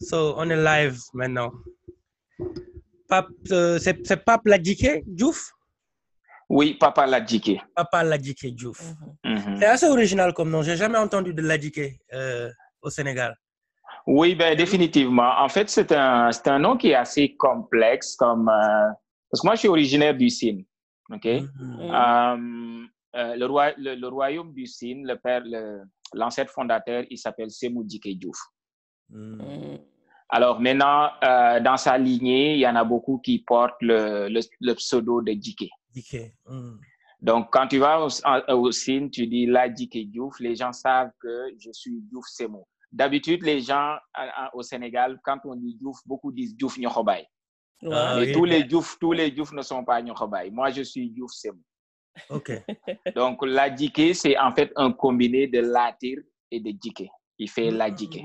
So, on est live maintenant. Pape, euh, c'est c'est Pape Ladjike Diouf? Oui, Papa Ladjike. Papa Ladjike Diouf. Mhm. C'est assez original comme nom. J'ai jamais entendu de Ladjike euh, au Sénégal. Oui, ben, définitivement. En fait, c'est un, c'est un nom qui est assez complexe comme, euh, parce que moi, je suis originaire du Sine. OK? Mhm. Euh, euh, le, roi, le, le royaume du Sine, le père, le- l'ancêtre fondateur, il s'appelle Semou Dike Diouf. Mhm. Alors maintenant, euh, dans sa lignée, il y en a beaucoup qui portent le, le, le pseudo de Dike. Dike. Mhm. Donc, quand tu vas au, au tu dis la Dike Diouf, les gens savent que je suis Diouf Semou. D'habitude, les gens à- à- au Sénégal, quand on dit Diouf, beaucoup disent Diouf Nyokobay. Ah, Mais oui. tous les Diouf, tous les Diouf ne sont pas Nyokobay. Moi, je suis Diouf Semou. OK. Donc, la Dike, c'est en fait un combiné de Latir et de Dike. Il fait la Dike.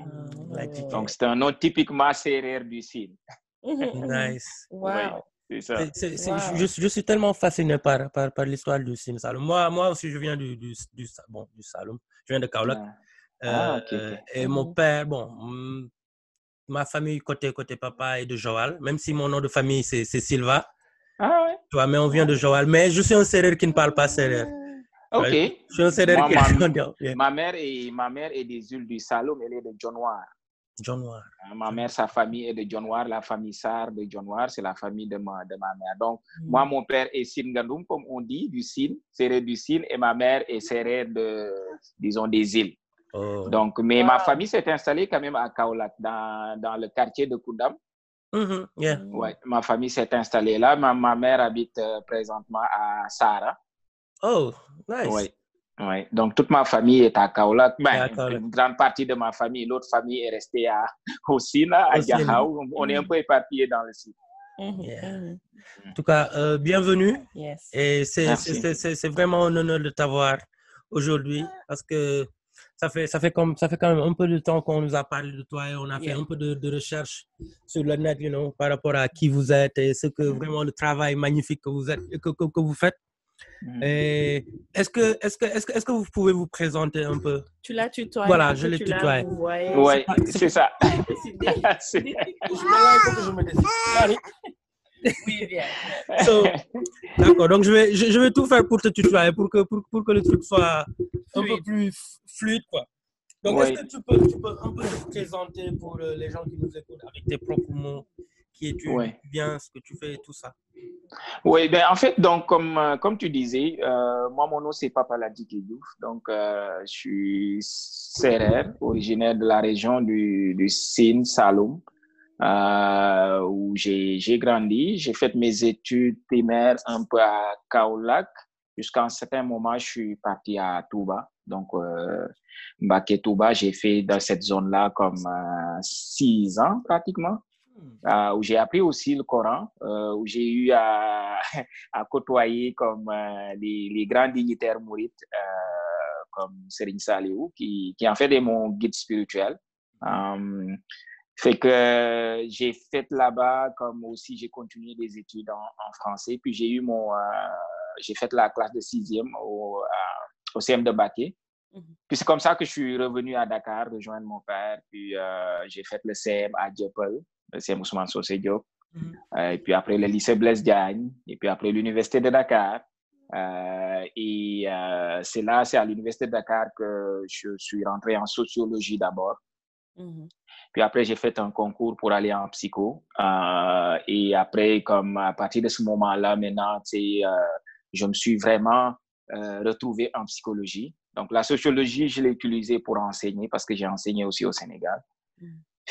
Ladjike. Donc, c'est un nom typiquement sérère du Sine. Nice. Wow. C'est ça. C'est- c'est- c'est- Wow. je, je suis tellement fasciné par, par, par l'histoire du Sine Saloum. Moi, moi aussi, je viens du, du, du, bon, du Saloum. Je viens de Kaolack. Ah, Euh, euh, et mon Mhm. père, bon, mm, ma famille côté, côté papa est de Joal, même si mon nom de famille c'est c'est Silva, Ah ouais. tu vois, mais on vient de Joal. Mais je suis un serreur qui ne parle pas serreur. Ok. Je Moi, ma- mère est, ma mère est des îles du Saloum, elle est de John Noir. John Noir. Euh, Ma mère, sa famille est de John Noir, la famille Sarr de John Noir, c'est la famille de ma, de ma mère. Donc, Mm. moi, mon père est Singandoum, comme on dit, du Sine, serré du Sine, et ma mère est serré de, disons, des îles. Oh. Donc, mais ma Wow. famille s'est installée quand même à Kaolack, dans, dans le quartier de Koundam. Yeah. Mm. Ouais, ma famille s'est installée là. Ma, ma mère habite euh, présentement à Sara. Oh, nice. Ouais. Donc, toute ma famille est à Kaolack. Ben. Une grande partie de ma famille, l'autre famille est restée à, au Sine, à. Diakhao. On est un peu éparpillés dans le Sine. Mhm, Yeah. mhm. En tout cas, euh, bienvenue. Yes. Et c'est vraiment un honneur de t'avoir aujourd'hui parce que ça fait, ça, fait comme, ça fait quand même un peu de temps qu'on nous a parlé de toi et on a fait Yeah. un peu de, de recherche sur le net, you know, par rapport à qui vous êtes et ce que vraiment le travail magnifique que vous, êtes, que, que, que vous faites. Est-ce que, est que, est que, est que vous pouvez vous présenter un peu? Tu l'as tutoyé. Voilà, je l'ai tu la tutoyé. pas- c'est ça. Oui, bien. So, D'accord, donc je vais, je, je vais tout faire pour te tutoyer, pour que, pour, pour que le truc soit un peu plus fluide. Quoi. Donc, Oui. est-ce que tu peux, tu peux un peu te présenter pour les gens qui nous écoutent avec tes propres mots, qui es-tu, Oui. bien ce que tu fais et tout ça Oui, ben en fait, donc comme euh, comme tu disais, euh, moi mon nom c'est Papa Ladi Diouf, donc euh, je suis serrère, originaire de la région du du Sine Saloum, euh, où j'ai grandi. J'ai fait mes études primaires un peu à Kaolack. Jusqu'à un certain moment, je suis parti à Touba. Donc, euh, Mbaké Touba, j'ai fait dans cette zone-là comme six ans pratiquement euh, où j'ai appris aussi le Coran, euh, où j'ai eu à, à côtoyer comme euh, les, les grands dignitaires mourites comme Serigne Saliou, qui, qui en fait est mon guide spirituel. Fait que j'ai fait là-bas, comme aussi j'ai continué des études en, en français, puis j'ai eu mon, j'ai fait la classe de sixième au, au CM de Baké. Mhm. Puis c'est comme ça que je suis revenu à Dakar, rejoindre mon père, puis euh, j'ai fait le CM à Dieuppeul, CM Ousmane Sosé Diop. Et puis après le lycée Blaise Diagne, et puis après l'université de Dakar. Euh, et euh, c'est là, c'est à l'université de Dakar que je suis rentré en sociologie d'abord. Mhm. Puis après, j'ai fait un concours pour aller en psycho. Euh, et après, comme à partir de ce moment-là, maintenant, euh, je me suis vraiment euh, retrouvé en psychologie. Donc, la sociologie, je l'ai utilisée pour enseigner parce que j'ai enseigné aussi au Sénégal.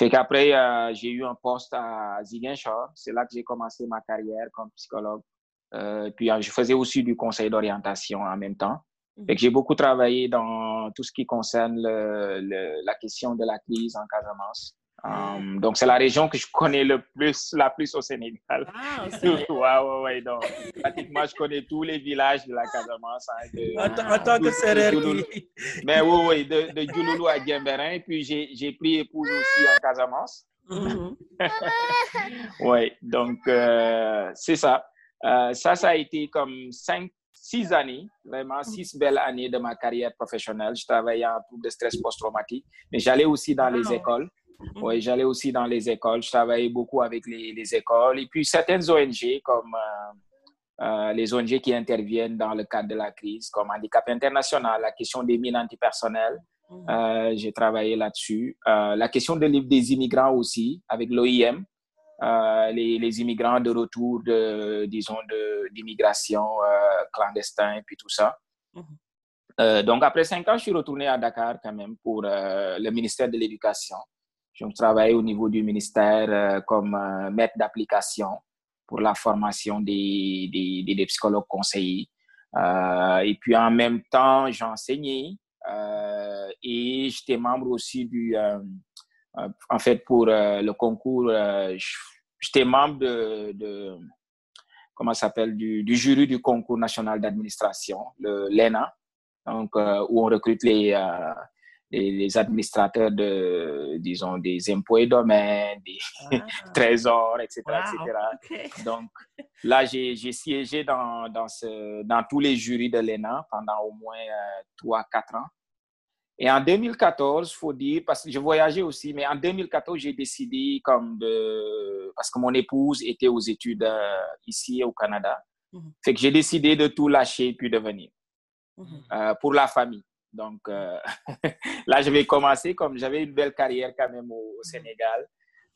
Mhm. Fait qu'après, euh, j'ai eu un poste à Ziguinchor. C'est là que j'ai commencé ma carrière comme psychologue. Euh, puis, euh, je faisais aussi du conseil d'orientation en même temps. Fait que j'ai beaucoup travaillé dans tout ce qui concerne le, le, la question de la crise en Casamance. Um, donc, c'est la région que je connais le plus, la plus au Sénégal. Ah, ouais, c'est vrai. ouais, ouais. Donc, pratiquement, je connais tous les villages de la Casamance. Hein, de, En, ta- en tant que serreur. Mais oui, oui, de, de Djouloulou à Djemberin. Puis, j'ai pris épouse aussi en Casamance. Mhm. Oui, donc euh, c'est ça. Euh, ça, ça a été comme cinq, six années, vraiment six belles années de ma carrière professionnelle. Je travaillais en trouble de stress post-traumatique, mais j'allais aussi dans les Wow. écoles Oui, j'allais aussi dans les écoles. Je travaillais beaucoup avec les, les écoles. Et puis, certaines ONG, comme euh, euh, les ONG qui interviennent dans le cadre de la crise, comme Handicap International, la question des mines antipersonnelles, Mhm. euh, j'ai travaillé là-dessus. La question de, des immigrants aussi, avec l'OIM, les, les, immigrants de retour, de, disons, d'immigration euh, clandestin et puis tout ça. Mhm. Euh, donc, après cinq ans, je suis retourné à Dakar quand même pour le ministère de l'Éducation. Je travaille au niveau du ministère euh, comme maître d'application pour la formation des, des, des psychologues conseillers. et puis, en même temps, j'enseignais et j'étais membre aussi du... en fait, pour le concours, j'étais membre de, de comment s'appelle, du, jury du concours national d'administration, le l'ENA, donc euh, où on recrute les, euh, les, les, administrateurs de, disons, des impôts et domaines, des ah. trésors, etc., wow. etc. Okay. Donc là, j'ai siégé dans, dans, ce, dans tous les jurys de l'ENA pendant au moins trois, euh, quatre ans. Et en 2014, faut dire, parce que je voyageais aussi, mais en 2014, j'ai décidé comme de, parce que mon épouse était aux études euh, ici au Canada, mm -hmm. fait que j'ai décidé de tout lâcher puis de venir mm -hmm. euh, pour la famille. Donc euh, là, je vais commencer comme j'avais une belle carrière quand même au, au Sénégal.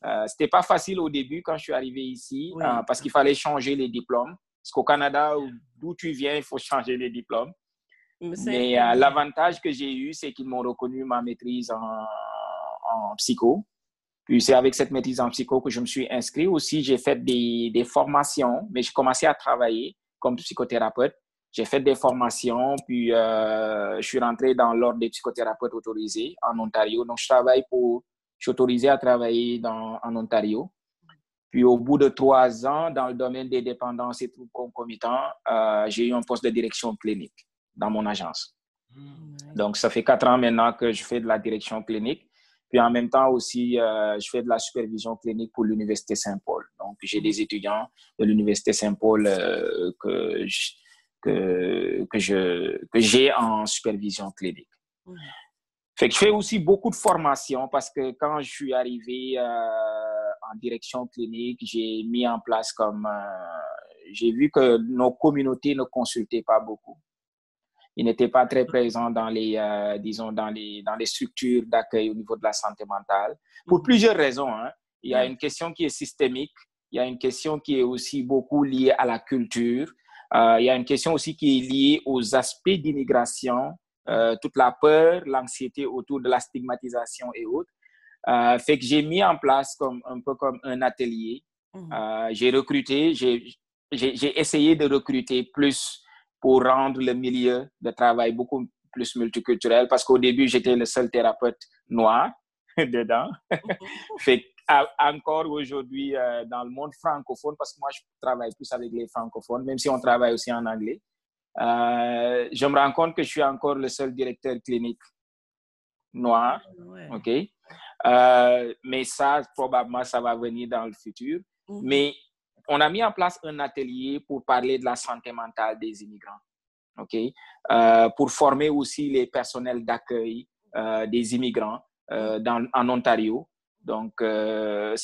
Euh, C'était pas facile au début quand je suis arrivé ici oui. Euh, parce qu'il fallait changer les diplômes. Parce qu'au Canada, d'où tu viens, il faut changer les diplômes. Mais euh, l'avantage que j'ai eu, c'est qu'ils m'ont reconnu ma maîtrise en, en psycho. Puis c'est avec cette maîtrise en psycho que je me suis inscrit. Aussi, j'ai fait des, des, formations, mais j'ai commencé à travailler comme psychothérapeute. J'ai fait des formations, puis euh, je suis rentré dans l'ordre des psychothérapeutes autorisés en Ontario. Donc, je travaille pour... Je suis autorisé à travailler dans, en Ontario. Puis au bout de trois ans, dans le domaine des dépendances et troubles concomitants, euh, j'ai eu un poste de direction clinique dans mon agence. Mmh. Donc, ça fait quatre ans maintenant que je fais de la direction clinique. Puis en même temps aussi, euh, je fais de la supervision clinique pour l'Université Saint-Paul. Donc, j'ai des étudiants de l'Université Saint-Paul euh, que, je, que, que, je, que j'ai en supervision clinique. Fait que je fais aussi beaucoup de formation parce que quand je suis arrivé euh, en direction clinique, j'ai mis en place comme... euh, j'ai vu que nos communautés ne consultaient pas beaucoup il n'était pas très présent dans les, euh, disons, dans les, dans les structures d'accueil au niveau de la santé mentale. Pour plusieurs raisons. Hein. Il y a une question qui est systémique. Il y a une question qui est aussi beaucoup liée à la culture. Euh, il y a une question aussi qui est liée aux aspects d'immigration, euh, toute la peur, l'anxiété autour de la stigmatisation et autres. fait que j'ai mis en place comme, un peu comme un atelier. Mmh. j'ai recruté, j'ai essayé de recruter plus pour rendre le milieu de travail beaucoup plus multiculturel parce qu'au début, j'étais le seul thérapeute noir dedans. fait encore aujourd'hui, euh, dans le monde francophone, parce que moi, je travaille plus avec les francophones, même si on travaille aussi en anglais, euh, je me rends compte que je suis encore le seul directeur clinique noir. Ouais. OK? Euh, mais ça, probablement, ça va venir dans le futur. Mm -hmm. Mais on a mis en place un atelier pour parler de la santé mentale des immigrants, ok, pour former aussi les personnels d'accueil des immigrants euh, dans, en Ontario. Donc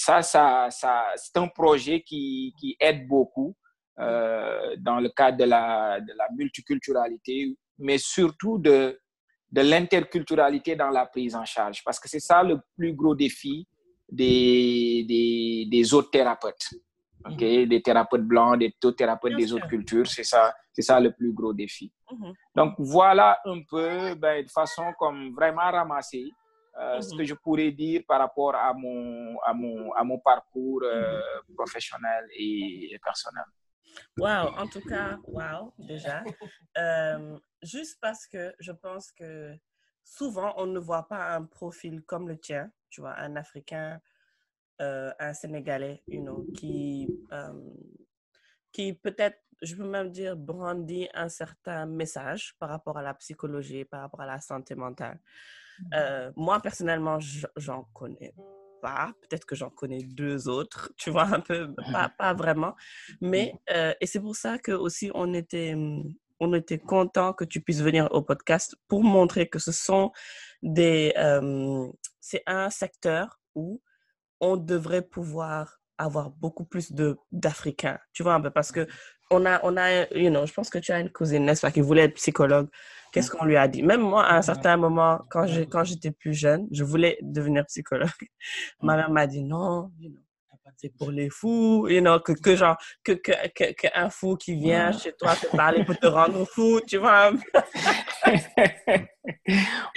ça, ça, ça c'est un projet qui, qui aide beaucoup dans le cadre de la, de la multiculturalité, mais surtout de, de l'interculturalité dans la prise en charge, parce que c'est ça le plus gros défi des, des, des autres thérapeutes okay? des thérapeutes blancs, des thérapeutes des autres cultures. C'est ça, c'est ça le plus gros défi. Mm -hmm. Donc voilà un peu, ben, de façon comme vraiment ramassée, euh, ce que je pourrais dire par rapport à mon, à mon, à mon parcours euh, professionnel et, et, personnel. Wow, en tout cas, wow, déjà. euh, juste parce que je pense que souvent, on ne voit pas un profil comme le tien, tu vois, un Africain un Sénégalais, you know, qui, qui peut-être, je peux même dire, brandit un certain message par rapport à la psychologie, par rapport à la santé mentale. Euh, moi, personnellement, j'en connais pas. Peut-être que j'en connais deux autres, tu vois, un peu, pas, pas vraiment. Mais, et c'est pour ça que aussi, on était, on était content que tu puisses venir au podcast pour montrer que ce sont des, c'est un secteur où on devrait pouvoir avoir beaucoup plus de d'Africains, tu vois, parce que on a, on a, you know, je pense que tu as une cousine, n'est-ce pas, qui voulait être psychologue. Qu'est-ce qu'on lui a dit? Même moi, à un certain moment, quand j'ai, quand j'étais plus jeune, je voulais devenir psychologue. Ma mère m'a dit non, you know, c'est pour les fous, you know, que, que genre, que, que, que, que un fou qui vient chez toi te parler pour te rendre fou, tu vois.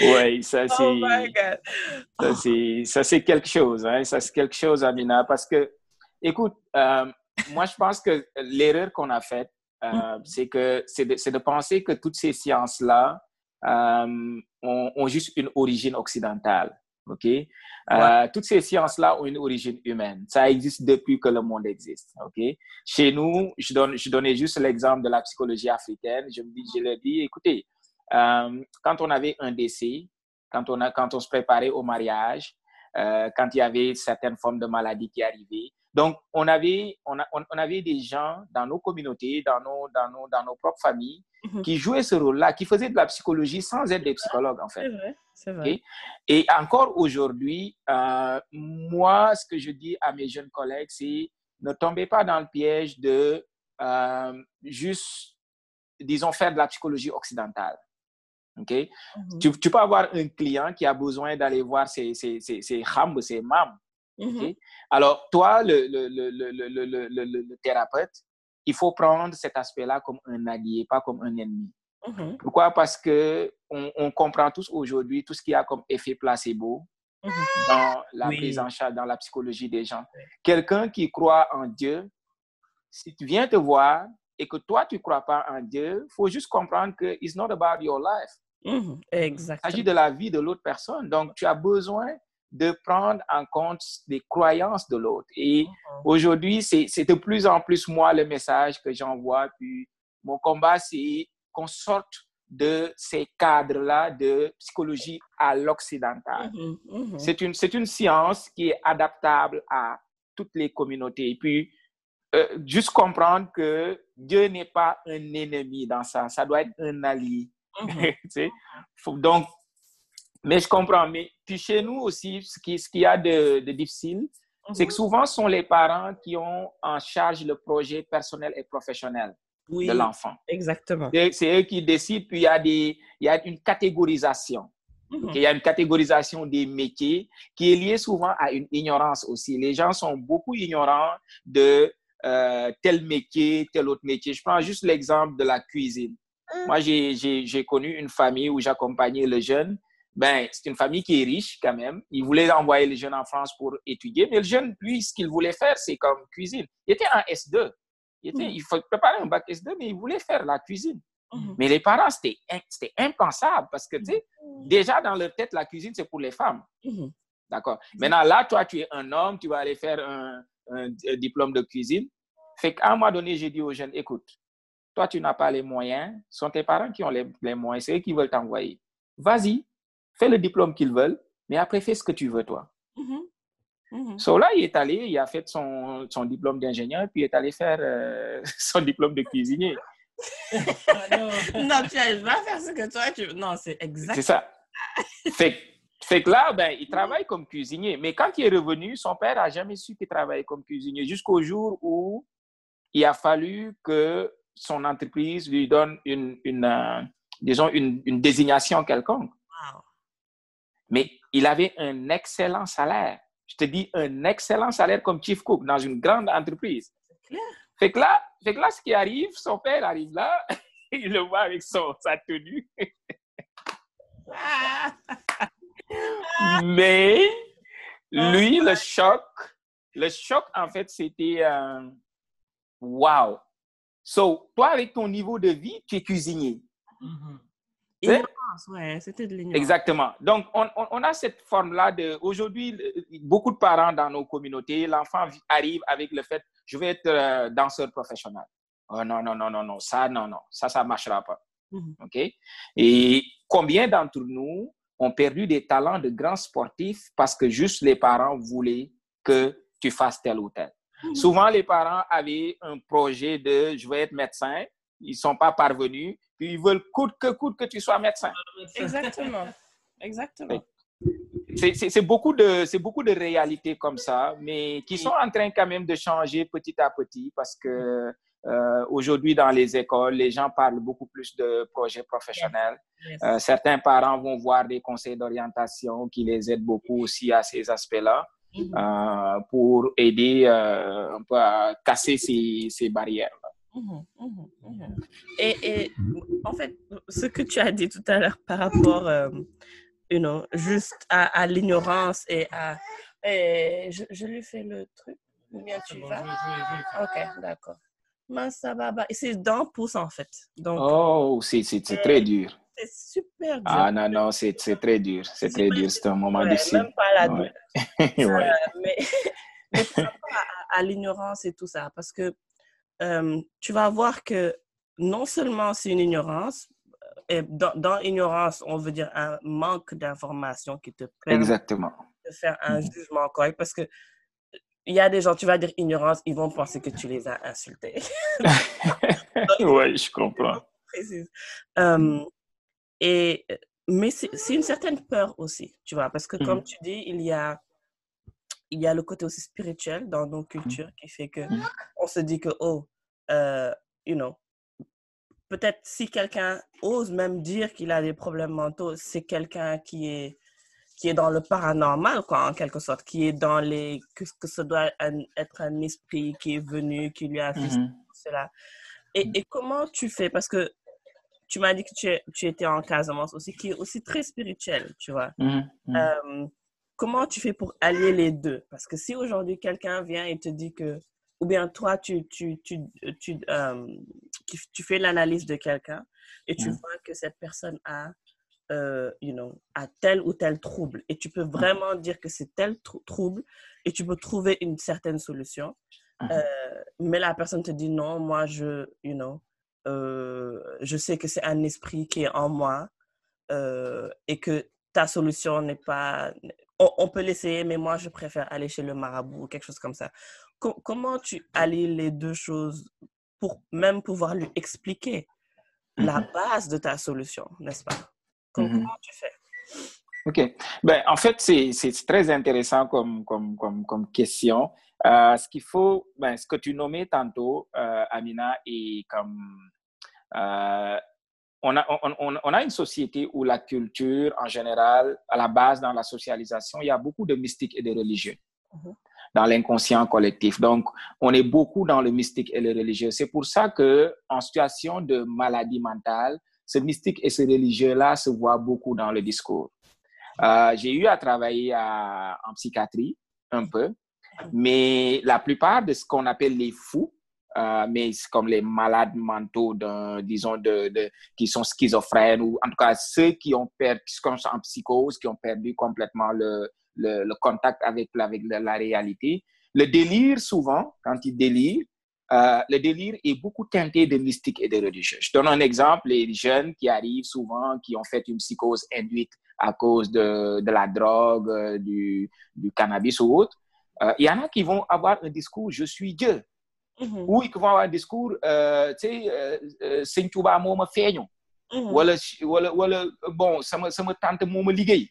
oui, ça Oh c'est, ça c'est, ça c'est quelque chose, hein, ça c'est quelque chose, Amina, parce que, écoute, euh, moi je pense que l'erreur qu'on a faite, euh, c'est que c'est de, penser que toutes ces sciences-là euh, ont, ont juste une origine occidentale. OK? Euh, Toutes ces sciences-là ont une origine humaine. Ça existe depuis que le monde existe. OK? Chez nous, je, donne, je donnais juste l'exemple de la psychologie africaine. Je me dis, je leur dis, écoutez, quand on avait un décès, quand on, a, quand on se préparait au mariage, quand il y avait certaines formes de maladies qui arrivaient. Donc, on avait, on, a, on, avait des gens dans nos communautés, dans nos, dans nos, dans nos propres familles, Mhm. qui jouaient ce rôle-là, qui faisaient de la psychologie sans être des psychologues, en fait. C'est vrai, c'est vrai. Et encore aujourd'hui, euh, moi, ce que je dis à mes jeunes collègues, c'est ne tombez pas dans le piège de euh, juste, disons, faire de la psychologie occidentale. Ok? Mhm. Tu, tu peux avoir un client qui a besoin d'aller voir ses, ses, ses, ses ses mam. Mm-hmm. Alors, toi, le, le, le, le, thérapeute, il faut prendre cet aspect-là comme un allié, pas comme un ennemi. Mm-hmm. Pourquoi? Parce que on, comprend tous aujourd'hui tout ce qu'il y a comme effet placebo mm-hmm. dans la prise en charge, dans la psychologie des gens. Quelqu'un qui croit en Dieu, si tu viens te voir et que toi, tu ne crois pas en Dieu, il faut juste comprendre que it's not about your life. Il s'agit de la vie de l'autre personne. Donc, tu as besoin de prendre en compte les croyances de l'autre. Et aujourd'hui, c'est c'est de plus en plus moi le message que j'envoie. Puis, mon combat, c'est qu'on sorte de ces cadres-là de psychologie à l'occidental. Mhm. Mhm. C'est une, c'est une science qui est adaptable à toutes les communautés. Et puis, euh, juste comprendre que Dieu n'est pas un ennemi dans ça. Ça doit être un allié. Donc, mais je comprends. Mais puis chez nous aussi, ce qui- ce qu'il y a de, de difficile, c'est que souvent, ce sont les parents qui ont en charge le projet personnel et professionnel Oui, de l'enfant. exactement. C'est eux qui décident, puis il y a, des, il y a une catégorisation. Mhm. Il y a une catégorisation des métiers qui est liée souvent à une ignorance aussi. Les gens sont beaucoup ignorants de euh, tel métier, tel autre métier. Je prends juste l'exemple de la cuisine. Moi, j'ai- j'ai j'ai connu une famille où j'accompagnais le jeune. Ben, c'est une famille qui est riche quand même. Il voulait envoyer le jeune en France pour étudier, mais le jeune, lui, ce qu'il voulait faire, c'est comme cuisine. Il était en S2. Il, était, Mhm. il faut préparer un bac S2, mais il voulait faire la cuisine. Mhm. Mais les parents, c'était impensable parce que, tu sais, déjà dans leur tête, la cuisine, c'est pour les femmes. Mhm. D'accord? Maintenant, là, toi, tu es un homme, tu vas aller faire un, un- un diplôme de cuisine. Fait qu'à un moment donné, j'ai dit aux jeunes, écoute, toi, tu n'as pas les moyens, ce sont tes parents qui ont les, les moyens, c'est eux qui veulent t'envoyer. Vas-y, fais le diplôme qu'ils veulent, mais après, fais ce que tu veux, toi. So là, il est allé, il a fait son, son diplôme d'ingénieur, puis il est allé faire euh, son diplôme de cuisinier. Non, tu vas va faire ce que toi tu veux. Non, c'est exact. C'est ça. fait, fait que là, ben, il travaille comme cuisinier. Mais quand il est revenu, son père n'a jamais su qu'il travaillait comme cuisinier jusqu'au jour où il a fallu que son entreprise lui donne une, une euh, disons, une, une désignation quelconque. Mais il avait un excellent salaire. Je te dis, un excellent salaire comme chief cook dans une grande entreprise. clair. Fait que là, fait que là, ce qui arrive, son père arrive là, il le voit avec son, sa tenue. Ah. Mais Oh lui, le choc, le choc, en fait, c'était euh, wow. So, toi, avec ton niveau de vie, tu es cuisinier. Mhm. Ignorance, ouais, c'était de l'ignorance. Exactement. Donc, on, on- on a cette forme-là de. Aujourd'hui, beaucoup de parents dans nos communautés, l'enfant arrive avec le fait je vais être euh, danseur professionnel. Oh non, non, non, non, non, ça, non, non, ça, ça ne marchera pas. Mhm. OK? Et combien d'entre nous ont perdu des talents de grands sportifs parce que juste les parents voulaient que tu fasses tel ou tel? Mhm. Souvent, les parents avaient un projet de je vais être médecin, ils ne sont pas parvenus, ils veulent coûte que coûte que tu sois médecin. Exactement. Exactement. c'est beaucoup de c'est beaucoup de réalités comme ça, mais qui sont en train quand même de changer petit à petit parce que euh, aujourd'hui dans les écoles, les gens parlent beaucoup plus de projets professionnels. Euh, certains parents vont voir des conseils d'orientation qui les aident beaucoup aussi à ces aspects-là. Mm-hmm. Euh, pour aider un peu à casser ces, ces barrières. -là. Mm-hmm, mm-hmm, et, et, en fait, ce que tu as dit tout à l'heure par rapport you know, juste à, à l'ignorance et à... Et je, je, lui fais le truc. Bien, tu vas? Ok, d'accord. Et c'est dans pouce en fait. Donc, oh, c'est très dur. C'est super dur. Ah non, non, c'est très dur. C'est très dur. C'est un moment ouais, difficile. Même pas la ouais. ouais. mais, mais par rapport à, à l'ignorance et tout ça, parce que euh, tu vas voir que non seulement c'est une ignorance, et dans, dans, ignorance, on veut dire un manque d'information qui te permet Exactement. de faire un jugement correct. Parce que il y a des gens, tu vas dire ignorance, ils vont penser que tu les as insultés. oui, je comprends. Et, mais c'est une certaine peur aussi, tu vois, parce que comme tu dis, il y a, il y a le côté aussi spirituel dans nos cultures qui fait que on se dit que, oh, uh, you know, peut-être si quelqu'un ose même dire qu'il a des problèmes mentaux, c'est quelqu'un qui est qui est dans le paranormal, quoi, en quelque sorte, qui est dans les... que, que ce doit un, être un esprit qui est venu, qui lui a fait mm -hmm. cela. Et, et, comment tu fais? Parce que tu m'as dit que tu, tu, étais en Casamance aussi, qui est aussi très spirituel, tu vois. Mm -hmm. euh, comment tu fais pour allier les deux? Parce que si aujourd'hui quelqu'un vient et te dit que... Ou bien toi, tu, tu, tu, tu, euh, tu fais l'analyse de quelqu'un et tu mm vois que cette personne a euh, you know, à tel ou tel trouble. Et tu peux vraiment dire que c'est tel tr trouble et tu peux trouver une certaine solution. Euh, mais la personne te dit non, moi, je, you know, euh, je sais que c'est un esprit qui est en moi euh, et que ta solution n'est pas... On, on peut l'essayer, mais moi, je préfère aller chez le marabout ou quelque chose comme ça. Co comment tu allies les deux choses pour même pouvoir lui expliquer la base de ta solution, n'est-ce pas? Comment mm -hmm. tu fais? OK. Ben, en fait, c'est très intéressant comme, comme, comme, comme question. Euh, ce qu'il faut, ben, ce que tu nommais tantôt, euh, Amina, est comme... Euh, on, a, on, on, on, a une société où la culture, en général, à la base, dans la socialisation, il y a beaucoup de mystiques et de religieux. Mm -hmm. dans l'inconscient collectif. Donc, on est beaucoup dans le mystique et le religieux. C'est pour ça que, en situation de maladie mentale, ce mystique et ce religieux-là se voit beaucoup dans le discours. Euh, j'ai eu à travailler à, en psychiatrie un peu, mais la plupart de ce qu'on appelle les fous, euh, mais comme les malades mentaux, disons, de, qui sont schizophrènes, ou en tout cas ceux qui, ont perdu, qui sont en psychose, qui ont perdu complètement le, le, contact avec, la, réalité. Le délire, souvent, quand ils délirent, euh, le délire est beaucoup teinté de mystique et de religieux. Je donne un exemple, les jeunes qui arrivent souvent, qui ont fait une psychose induite à cause de, de la drogue, euh, du, cannabis ou autre, il y en a qui vont avoir un discours « je suis Dieu mm -hmm. » ou qui vont avoir un discours « tu sais, Seigne Touba moo ma feeñu wala wala wala bon sama sama tante moo ma liggéey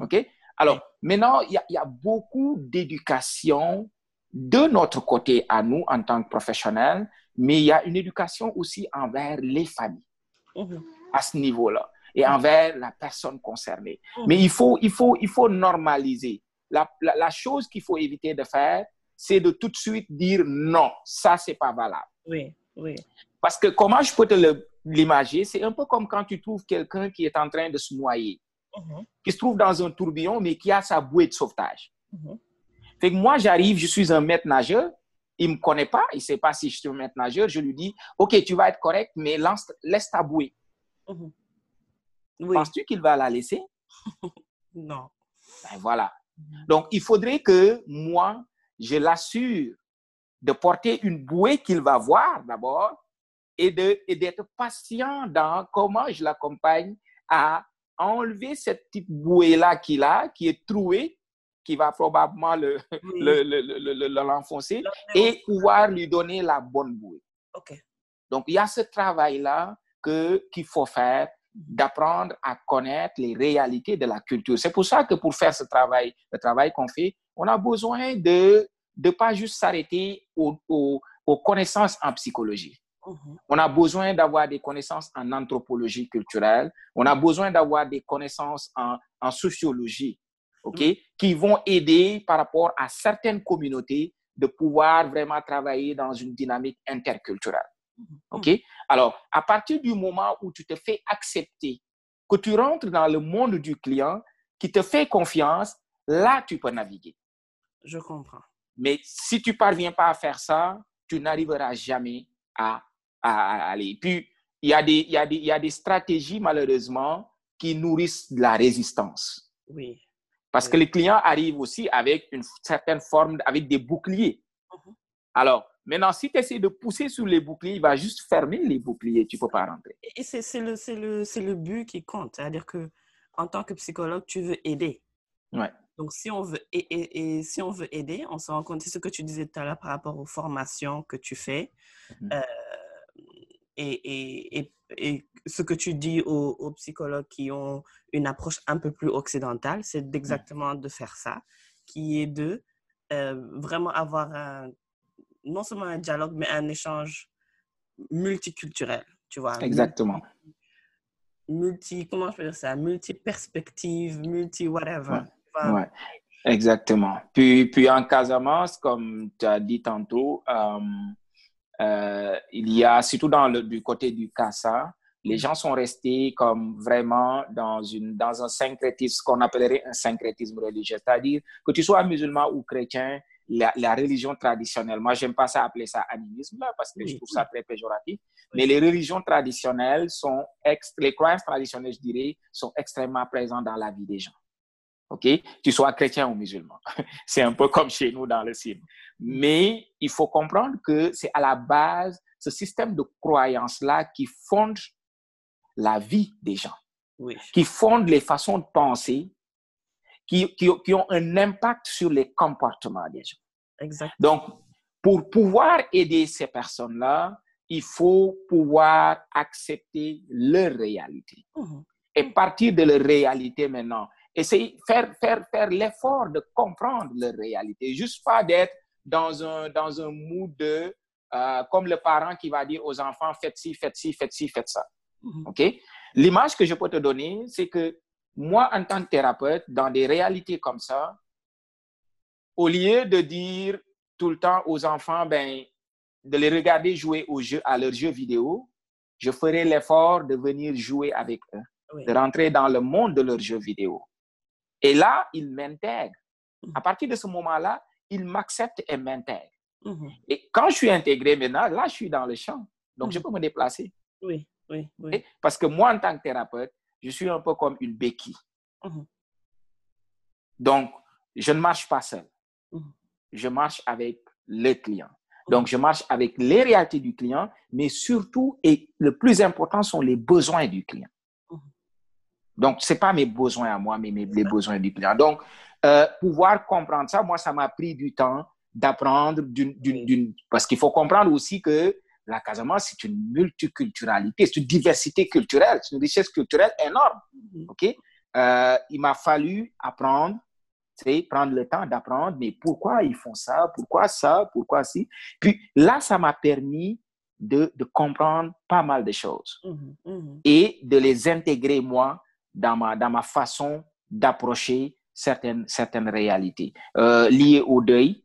ok? Alors maintenant il y a, il y a beaucoup d'éducation de notre côté à nous en tant que professionnels, mais il y a une éducation aussi envers les familles à ce niveau-là et envers la personne concernée. Mais il faut, il faut, il faut normaliser. La, la, la chose qu'il faut éviter de faire, c'est de tout de suite dire non, ça, c'est pas valable. Oui, oui. Parce que comment je peux te l'imager, c'est un peu comme quand tu trouves quelqu'un qui est en train de se noyer, mm -hmm. qui se trouve dans un tourbillon, mais qui a sa bouée de sauvetage. Fait que moi, j'arrive, je suis un maître nageur, il ne me connaît pas, il ne sait pas si je suis un maître nageur, je lui dis, OK, tu vas être correct, mais lance, laisse ta bouée. Mm -hmm. oui. Penses-tu qu'il va la laisser? non. Ben voilà. Mm -hmm. Donc, il faudrait que moi, je l'assure de porter une bouée qu'il va voir d'abord et d'être patient dans comment je l'accompagne à enlever cette petite bouée-là qu'il a, qui est trouée, qui va probablement l'enfoncer le, le, le, et pouvoir lui donner la bonne bouée. Okay. Donc, il y a ce travail-là qu'il faut faire d'apprendre à connaître les réalités de la culture. C'est pour ça que pour faire ce travail, le travail qu'on fait, on a besoin de ne pas juste s'arrêter aux, aux, connaissances en psychologie. Mhm. On a besoin d'avoir des connaissances en anthropologie culturelle. On a besoin d'avoir des connaissances en, en sociologie, OK, mhm. qui vont aider par rapport à certaines communautés de pouvoir vraiment travailler dans une dynamique interculturelle. Mhm. OK? Alors, à partir du moment où tu te fais accepter, que tu rentres dans le monde du client, qui te fait confiance, là, tu peux naviguer. Je comprends. Mais si tu parviens pas à faire ça, tu n'arriveras jamais à, à, aller. Puis, il y, a des, il, y a des, il y a des stratégies, malheureusement, qui nourrissent de la résistance. Oui. Parce que les clients arrivent aussi avec une certaine forme, avec des boucliers. Mhm. Alors, maintenant, si tu essaies de pousser sur les boucliers, il va juste fermer les boucliers. Tu ne peux pas rentrer. Et c'est le, le, le but qui compte. C'est-à-dire que en tant que psychologue, tu veux aider. Ouais. Donc, si on veut, et, et, si on veut aider, on se rend compte, c'est ce que tu disais tout à l'heure par rapport aux formations que tu fais. Mhm. Euh, et, et, et, ce que tu dis aux, psychologues qui ont une approche un peu plus occidentale, c'est mmh. exactement de faire ça, qui est de euh, vraiment avoir un, non seulement un dialogue, mais un échange multiculturel, tu vois. Exactement. Multi, comment je peux dire ça, multi-perspective, multi-whatever. Ouais. Exactement. Puis, puis en Casamance, comme tu as dit tantôt, euh, euh, il y a, surtout dans le, du côté du Kassa, les gens sont restés comme vraiment dans, une, dans un syncrétisme, qu'on appellerait un syncrétisme religieux. C'est-à-dire que tu sois musulman ou chrétien, la, la religion traditionnelle, moi, j'aime pas ça appeler ça animisme, là, parce que je trouve ça très péjoratif, mais les religions traditionnelles sont, les croyances traditionnelles, je dirais, sont extrêmement présentes dans la vie des gens. OK? Tu sois chrétien ou musulman. c'est un peu comme chez nous dans le ciel. Mais il faut comprendre que c'est à la base ce système de croyance-là qui fonde la vie des gens, qui fonde les façons de penser, qui, qui, qui, ont un impact sur les comportements des gens. Exactement. Donc, pour pouvoir aider ces personnes-là, il faut pouvoir accepter leur réalité. Mhm. Et partir de leur réalité maintenant, essayer, faire, faire, faire l'effort de comprendre leur réalité, juste pas d'être dans un, dans un mood de, euh, comme le parent qui va dire aux enfants, faites ci, faites ci, faites ci, faites ça. Mhm. OK? L'image que je peux te donner, c'est que moi, en tant que thérapeute, dans des réalités comme ça, au lieu de dire tout le temps aux enfants, ben, de les regarder jouer au jeu, à leurs jeux vidéo, je ferai l'effort de venir jouer avec eux, de rentrer dans le monde de leurs jeux vidéo. Et là, ils m'intègrent. À mhm. partir de ce moment-là, ils m'acceptent et m'intègrent. Mhm. Et quand je suis intégré maintenant, là, je suis dans le champ. Donc, je mhm. peux me déplacer. Oui, oui, oui. Parce que moi, en tant que thérapeute, je suis un peu comme une béquille. Donc, je ne marche pas seul. Je marche avec le client. Donc, je marche avec les réalités du client, mais surtout, et le plus important, sont les besoins du client. Donc, ce n'est pas mes besoins à moi, mais mes, les besoins du client. Donc, euh, pouvoir comprendre ça, moi, ça m'a pris du temps d'apprendre d'une... Parce qu'il faut comprendre aussi que la Casamance, c'est une multiculturalité, c'est une diversité culturelle, c'est une richesse culturelle énorme. Mm-hmm. OK? Euh, il m'a fallu apprendre, prendre le temps d'apprendre, mais pourquoi ils font ça, pourquoi ça, pourquoi si. Puis là, ça m'a permis de, de, comprendre pas mal de choses mm-hmm. Mm-hmm. et de les intégrer, moi, dans ma, dans ma façon d'approcher certaines, certaines réalités euh, liées au deuil,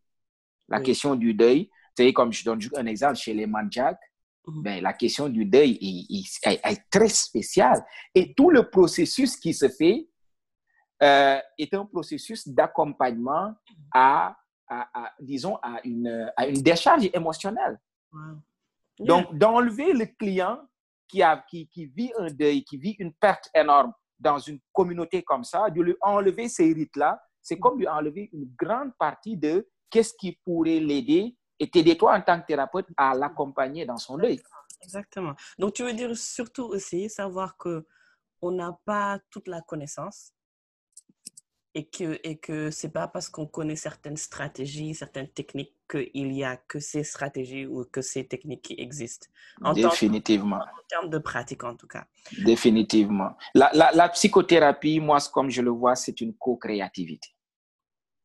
la question du deuil. Tu comme je donne un exemple chez les Manjak, mhm. ben, la question du deuil est, est, très spéciale. Et tout le processus qui se fait euh, est un processus d'accompagnement à, à, disons, à une, à une décharge émotionnelle. Donc, d'enlever le client qui, a, qui, qui vit un deuil, qui vit une perte énorme, dans une communauté comme ça, de lui enlever ces rites-là, c'est comme lui enlever une grande partie de qu'est-ce qui pourrait l'aider et t'aider toi en tant que thérapeute à l'accompagner dans son deuil. Exactement. Donc, tu veux dire surtout aussi savoir que on n'a pas toute la connaissance et que et que c'est pas parce qu'on connaît certaines stratégies, certaines techniques qu'il y a que ces stratégies ou que ces techniques qui existent. En Définitivement. en termes de pratique, en tout cas. Définitivement. La, la, la psychothérapie, moi, comme je le vois, c'est une co-créativité.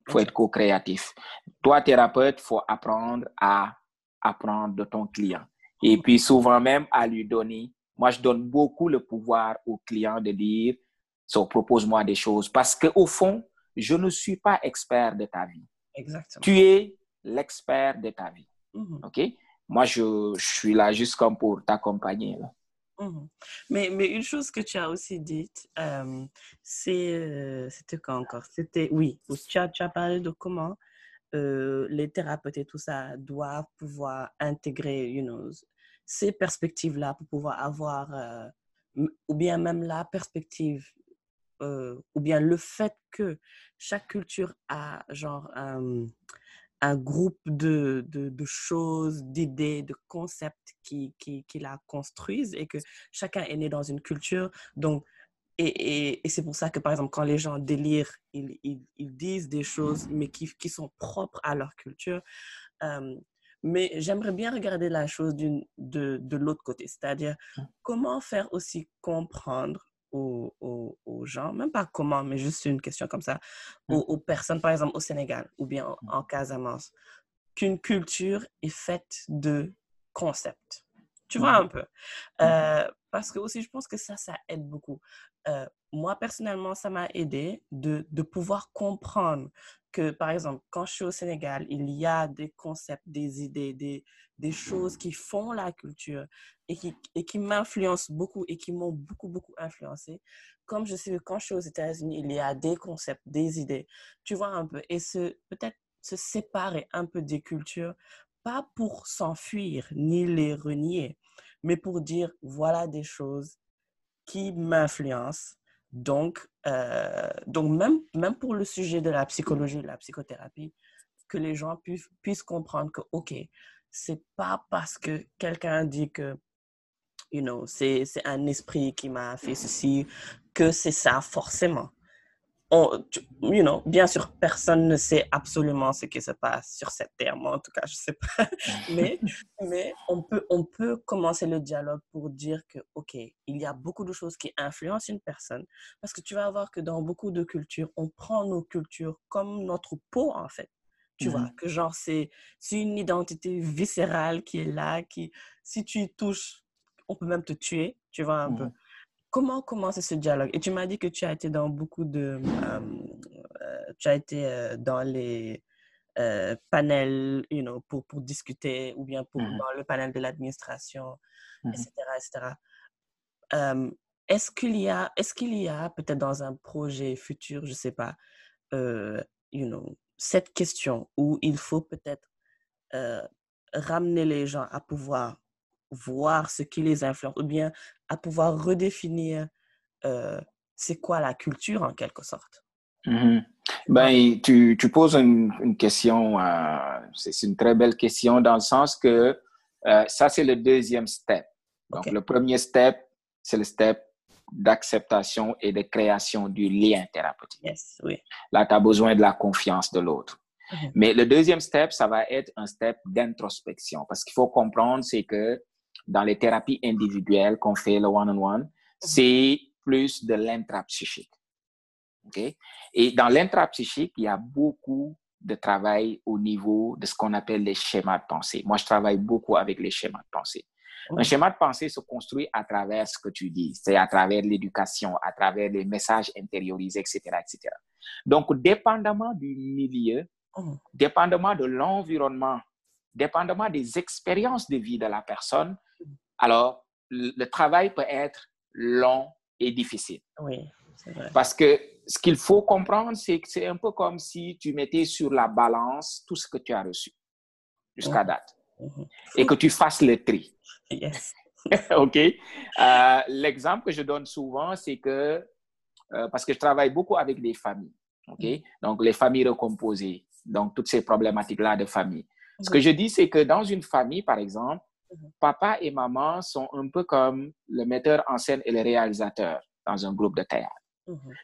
Il faut être co-créatif. Toi, thérapeute, il faut apprendre à apprendre de ton client. Et puis souvent même à lui donner. Moi, je donne beaucoup le pouvoir au client de dire, so, propose-moi des choses. Parce qu'au fond, je ne suis pas expert de ta vie. Exactement. Tu es l'expert de ta vie. Mhm. OK? Moi, je, je, suis là juste comme pour t'accompagner. Mhm. Mais, mais une chose que tu as aussi dite, euh, c'est, euh, c'était quand encore? C'était, oui, tu as, tu as parlé de comment euh, les thérapeutes et tout ça doivent pouvoir intégrer, you know, ces perspectives-là pour pouvoir avoir, euh, ou bien même la perspective, euh, ou bien le fait que chaque culture a genre un, un groupe de, de, de choses, d'idées, de concepts qui, qui, qui, la construisent et que chacun est né dans une culture. Donc, et, et, et c'est pour ça que, par exemple, quand les gens délirent, ils, ils, ils disent des choses, mais qui, qui, sont propres à leur culture. Euh, mais j'aimerais bien regarder la chose de, de l'autre côté, c'est-à-dire comment faire aussi comprendre aux, aux, aux, gens, même pas comment, mais juste une question comme ça, aux, aux personnes, par exemple au Sénégal ou bien en, en Casamance, qu'une culture est faite de concepts. Tu vois un peu? Euh, parce que aussi, je pense que ça, ça aide beaucoup. Euh, moi, personnellement, ça m'a aidé de, de pouvoir comprendre que, par exemple, quand je suis au Sénégal, il y a des concepts, des idées, des, des choses qui font la culture et qui, et qui m'influencent beaucoup et qui m'ont beaucoup, beaucoup influencé. Comme je sais que quand je suis aux États-Unis, il y a des concepts, des idées, tu vois un peu, et peut-être se séparer un peu des cultures, pas pour s'enfuir ni les renier, mais pour dire, voilà des choses qui m'influencent donc, euh, donc même, même pour le sujet de la psychologie, de la psychothérapie, que les gens puissent, puissent comprendre que, OK, c'est pas parce que quelqu'un dit que, you know, c'est un esprit qui m'a fait ceci, que c'est ça forcément on, you know, bien sûr, personne ne sait absolument ce qui se passe sur cette terre. Moi, en tout cas, je sais pas. Mais, mais on, peut, on peut commencer le dialogue pour dire que, OK, il y a beaucoup de choses qui influencent une personne. Parce que tu vas voir que dans beaucoup de cultures, on prend nos cultures comme notre peau, en fait. Tu vois, que genre, c'est une identité viscérale qui est là, qui, si tu y touches, on peut même te tuer, tu vois, un peu. Comment commencer ce dialogue? Et tu m'as dit que tu as été dans beaucoup de... Euh, tu as été euh, dans les euh, panels you know, pour, pour discuter ou bien pour, Mmh dans le panel de l'administration, Mmh etc. etc. est-ce qu'il y a, est-ce qu'il y a peut-être dans un projet futur, je ne sais pas, you know, cette question où il faut peut-être ramener les gens à pouvoir voir ce qui les influence ou bien à pouvoir redéfinir euh, c'est quoi la culture en quelque sorte. Mmh. Ben, tu, tu poses une, une question, euh, c'est une très belle question dans le sens que euh, ça, c'est le deuxième step. Donc, okay. le premier step, c'est le step d'acceptation et de création du lien thérapeutique. Yes, oui. Là, tu as besoin de la confiance de l'autre. Mmh. Mais le deuxième step, ça va être un step d'introspection parce qu'il faut comprendre, c'est que dans les thérapies individuelles qu'on fait, le one-on-one, -on -one, c'est plus de l'intrapsychique. Okay? Et dans l'intrapsychique, il y a beaucoup de travail au niveau de ce qu'on appelle les schémas de pensée. Moi, je travaille beaucoup avec les schémas de pensée. Un schéma de pensée se construit à travers ce que tu dis, c'est à travers l'éducation, à travers les messages intériorisés, etc., etc. Donc, dépendamment du milieu, oh. dépendamment de l'environnement, dépendamment des expériences de vie de la personne, alors le, travail peut être long et difficile. Oui, c'est vrai. Parce que ce qu'il faut comprendre, c'est que c'est un peu comme si tu mettais sur la balance tout ce que tu as reçu jusqu'à date Mm -hmm. Et que tu fasses le tri. Yes. OK? Euh, L'exemple que je donne souvent, c'est que, euh, parce que je travaille beaucoup avec des familles, OK? Donc, les familles recomposées, donc toutes ces problématiques-là de famille. Ce que je dis, c'est que dans une famille, par exemple, papa et maman sont un peu comme le metteur en scène et le réalisateur dans un groupe de théâtre.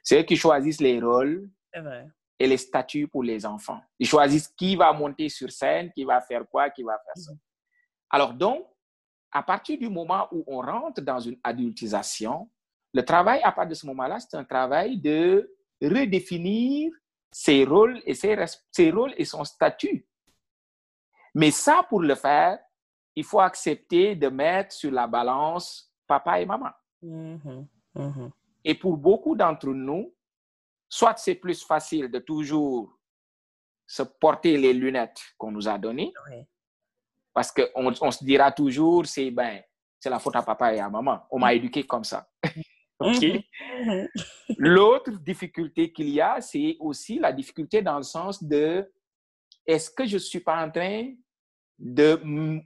C'est eux qui choisissent les rôles et les statuts pour les enfants. Ils choisissent qui va monter sur scène, qui va faire quoi, qui va faire ça. Alors donc, à partir du moment où on rentre dans une adultisation, le travail à partir de ce moment-là, c'est un travail de redéfinir ses rôles et ses, ses rôles et son statut. Mais ça, pour le faire, il faut accepter de mettre sur la balance papa et maman. Mm-hmm. Mm-hmm. Et pour beaucoup d'entre nous, soit c'est plus facile de toujours se porter les lunettes qu'on nous a données, parce qu'on on se dira toujours, c'est ben, c'est la faute à papa et à maman. On m'a éduqué comme ça. L'autre difficulté qu'il y a, c'est aussi la difficulté dans le sens de est-ce que je ne suis pas en train de,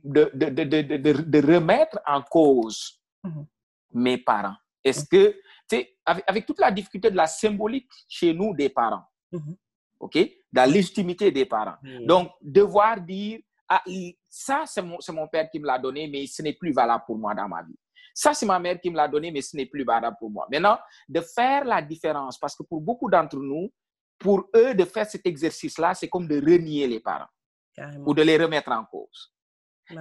de, de, de remettre en cause mhm. mes parents? Est-ce que, sais, avec, toute la difficulté de la symbolique chez nous des parents, mhm. OK? De la légitimité des parents. Donc, devoir dire, ah, ça, c'est mon, mon père qui me l'a donné, mais ce n'est plus valable pour moi dans ma vie. Ça, c'est ma mère qui me l'a donné, mais ce n'est plus valable pour moi. Maintenant, de faire la différence, parce que pour beaucoup d'entre nous, pour eux, de faire cet exercice-là, c'est comme de renier les parents ou de les remettre en cause.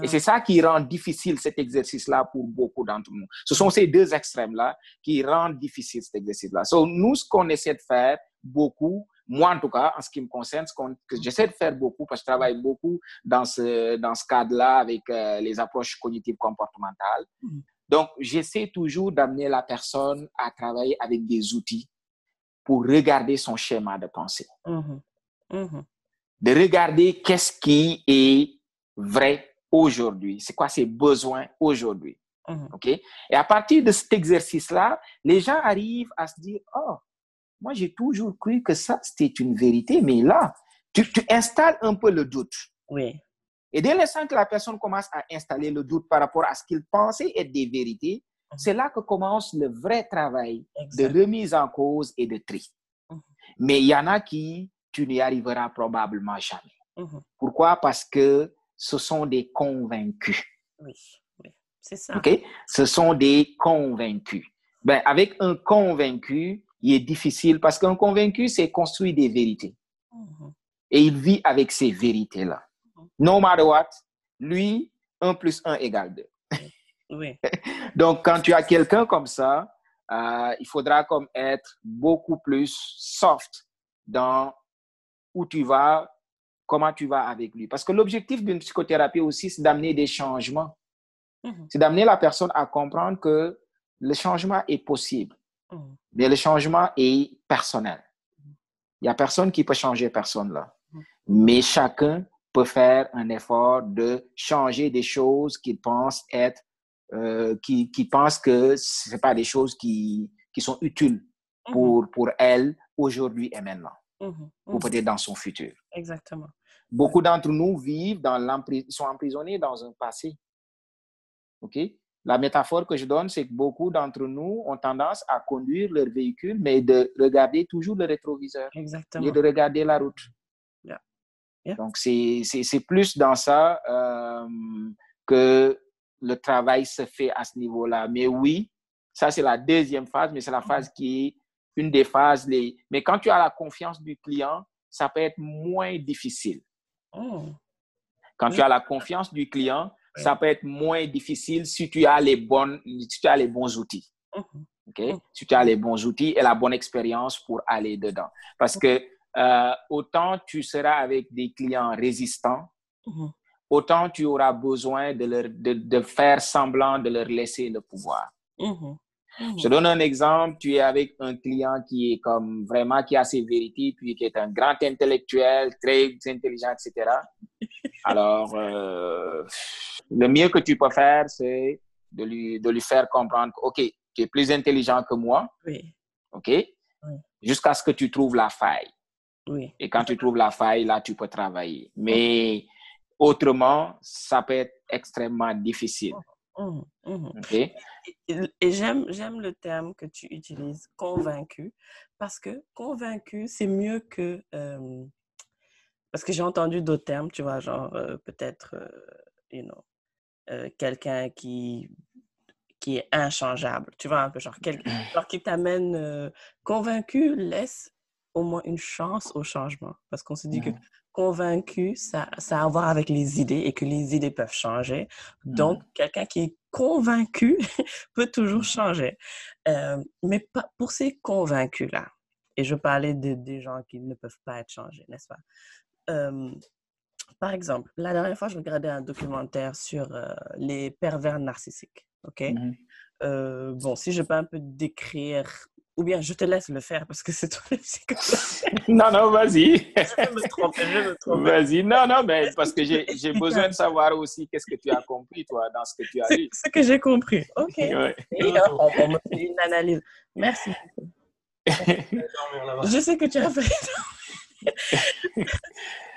Et c'est ça qui rend difficile cet exercice-là pour beaucoup d'entre nous. Ce sont ces deux extrêmes-là qui rendent difficile cet exercice-là. So, nous, ce qu'on essaie de faire beaucoup, moi en tout cas, en ce qui me concerne, ce que j'essaie de faire beaucoup, parce que je travaille beaucoup dans ce, dans ce cadre-là avec euh, les approches cognitives comportementales. Mmh. Donc, j'essaie toujours d'amener la personne à travailler avec des outils pour regarder son schéma de pensée. Mmh mmh de regarder qu'est-ce qui est vrai aujourd'hui, c'est quoi ses besoins aujourd'hui? Mmh OK? Et à partir de cet exercice-là, les gens arrivent à se dire, oh, moi j'ai toujours cru que ça, c'était une vérité, mais là, tu, tu installes un peu le doute. Oui. Et dès l'instant que la personne commence à installer le doute par rapport à ce qu'il pensait être des vérités, mhm. c'est là que commence le vrai travail de remise en cause et de tri. Mhm. Mais il y en a qui, tu n'y arriveras probablement jamais. Mhm. Pourquoi? Parce que ce sont des convaincus. Oui, c'est ça. OK? Ce sont des convaincus. Ben, avec un convaincu, il est difficile parce qu'un convaincu, c'est construire des vérités. Et il vit avec ces vérités-là no matter what, lui, 1 plus 1 égale 2. Oui. Donc, quand tu as quelqu'un comme ça, euh, il faudra comme être beaucoup plus soft dans où tu vas, comment tu vas avec lui. Parce que l'objectif d'une psychothérapie aussi, c'est d'amener des changements. Mhm. C'est d'amener la personne à comprendre que le changement est possible, mhm. mais le changement est personnel. Il n'y a personne qui peut changer personne là. Mhm. Mais chacun peut faire un effort de changer des choses qu'il pense être, euh, qui, qui pense que ce pas des choses qui, qui sont utiles pour, pour elle aujourd'hui et maintenant, ou peut-être dans son futur. Exactement. Beaucoup d'entre nous vivent dans l'emprisonnement, sont emprisonnés dans un passé. OK? La métaphore que je donne, c'est que beaucoup d'entre nous ont tendance à conduire leur véhicule, mais de regarder toujours le rétroviseur. Exactement. Et de regarder la route. Donc, c'est plus dans ça euh, que le travail se fait à ce niveau-là. Mais oui, ça, c'est la deuxième phase, mais c'est la phase qui est une des phases. Les... Mais quand tu as la confiance du client, ça peut être moins difficile. Oh. Quand tu as la confiance du client, ça peut être moins difficile si tu as les, bonnes, si tu as les bons outils. Okay? Mm. Si tu as les bons outils et la bonne expérience pour aller dedans. Parce que euh, autant tu seras avec des clients résistants, autant tu auras besoin de, leur, de, faire semblant de leur laisser le pouvoir. Mhm. Je donne un exemple, tu es avec un client qui est comme vraiment qui a ses vérités, puis qui est un grand intellectuel, très intelligent, etc. Alors, euh, le mieux que tu peux faire, c'est de lui, de lui faire comprendre OK, tu es plus intelligent que moi. Oui. OK? Jusqu'à ce que tu trouves la faille. Et quand tu trouves la faille, là, tu peux travailler. Mais autrement, ça peut être extrêmement difficile. Mmh, mmh. Et, j'aime, j'aime le terme que tu utilises, convaincu, parce que convaincu, c'est mieux que... Euh, parce que j'ai entendu d'autres termes, tu vois, genre euh, peut-être, euh, you know, quelqu'un qui qui est inchangeable, tu vois, un peu genre, genre qui t'amène convaincu, laisse au moins une chance au changement. Parce qu'on se dit que convaincu, ça, ça a à voir avec les idées et que les idées peuvent changer. Donc, quelqu'un qui est convaincu peut toujours changer. Euh, mais pas pour ces convaincus-là, et je parlais de, des gens qui ne peuvent pas être changés, n'est-ce pas? Euh, par exemple, la dernière fois, je regardais un documentaire sur euh, les pervers narcissiques. OK? Mmh bon, si je peux un peu décrire, ou bien je te laisse le faire parce que c'est toi le psychologue. non, non, vas-y. je vais me tromper, je vais me tromper. Vas-y. Non, non, mais parce que j'ai besoin de savoir aussi qu'est-ce que tu as compris, toi, dans ce que tu as lu. Ce que j'ai compris. OK. Ouais. Et, on, on me fait une analyse. Merci. je sais que tu as fait.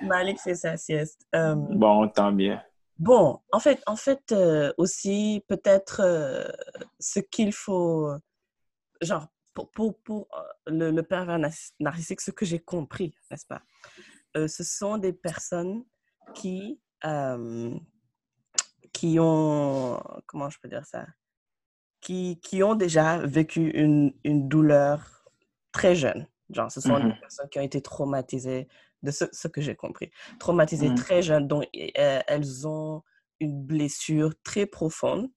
Malik fait sa sieste. Euh, bon, tant bien. Bon, en fait, en fait euh, aussi, peut-être euh, ce qu'il faut, genre, pour, pour, pour le, le, pervers narcissique, ce que j'ai compris, n'est-ce pas? ce sont des personnes qui, qui ont, comment je peux dire ça? Qui, qui ont déjà vécu une, une douleur très jeune. Genre, ce sont des mmh personnes qui ont été traumatisées, de ce, ce que j'ai compris, traumatisées mmh. très jeunes, donc euh, elles ont une blessure très profonde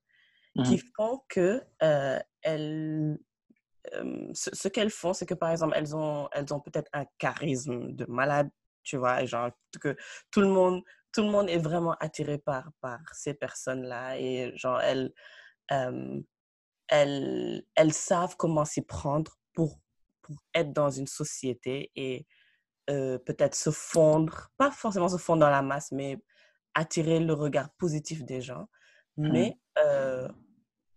qui mmh. font que euh, elles, euh, ce, qu'elles font, c'est que par exemple, elles ont, elles ont peut-être un charisme de malade, tu vois, genre que tout le monde, tout le monde est vraiment attiré par, par ces personnes-là et genre elles, elles, elles savent comment s'y prendre pour pour être dans une société et euh, peut-être se fondre, pas forcément se fondre dans la masse, mais attirer le regard positif des gens. Mmh. Mais euh,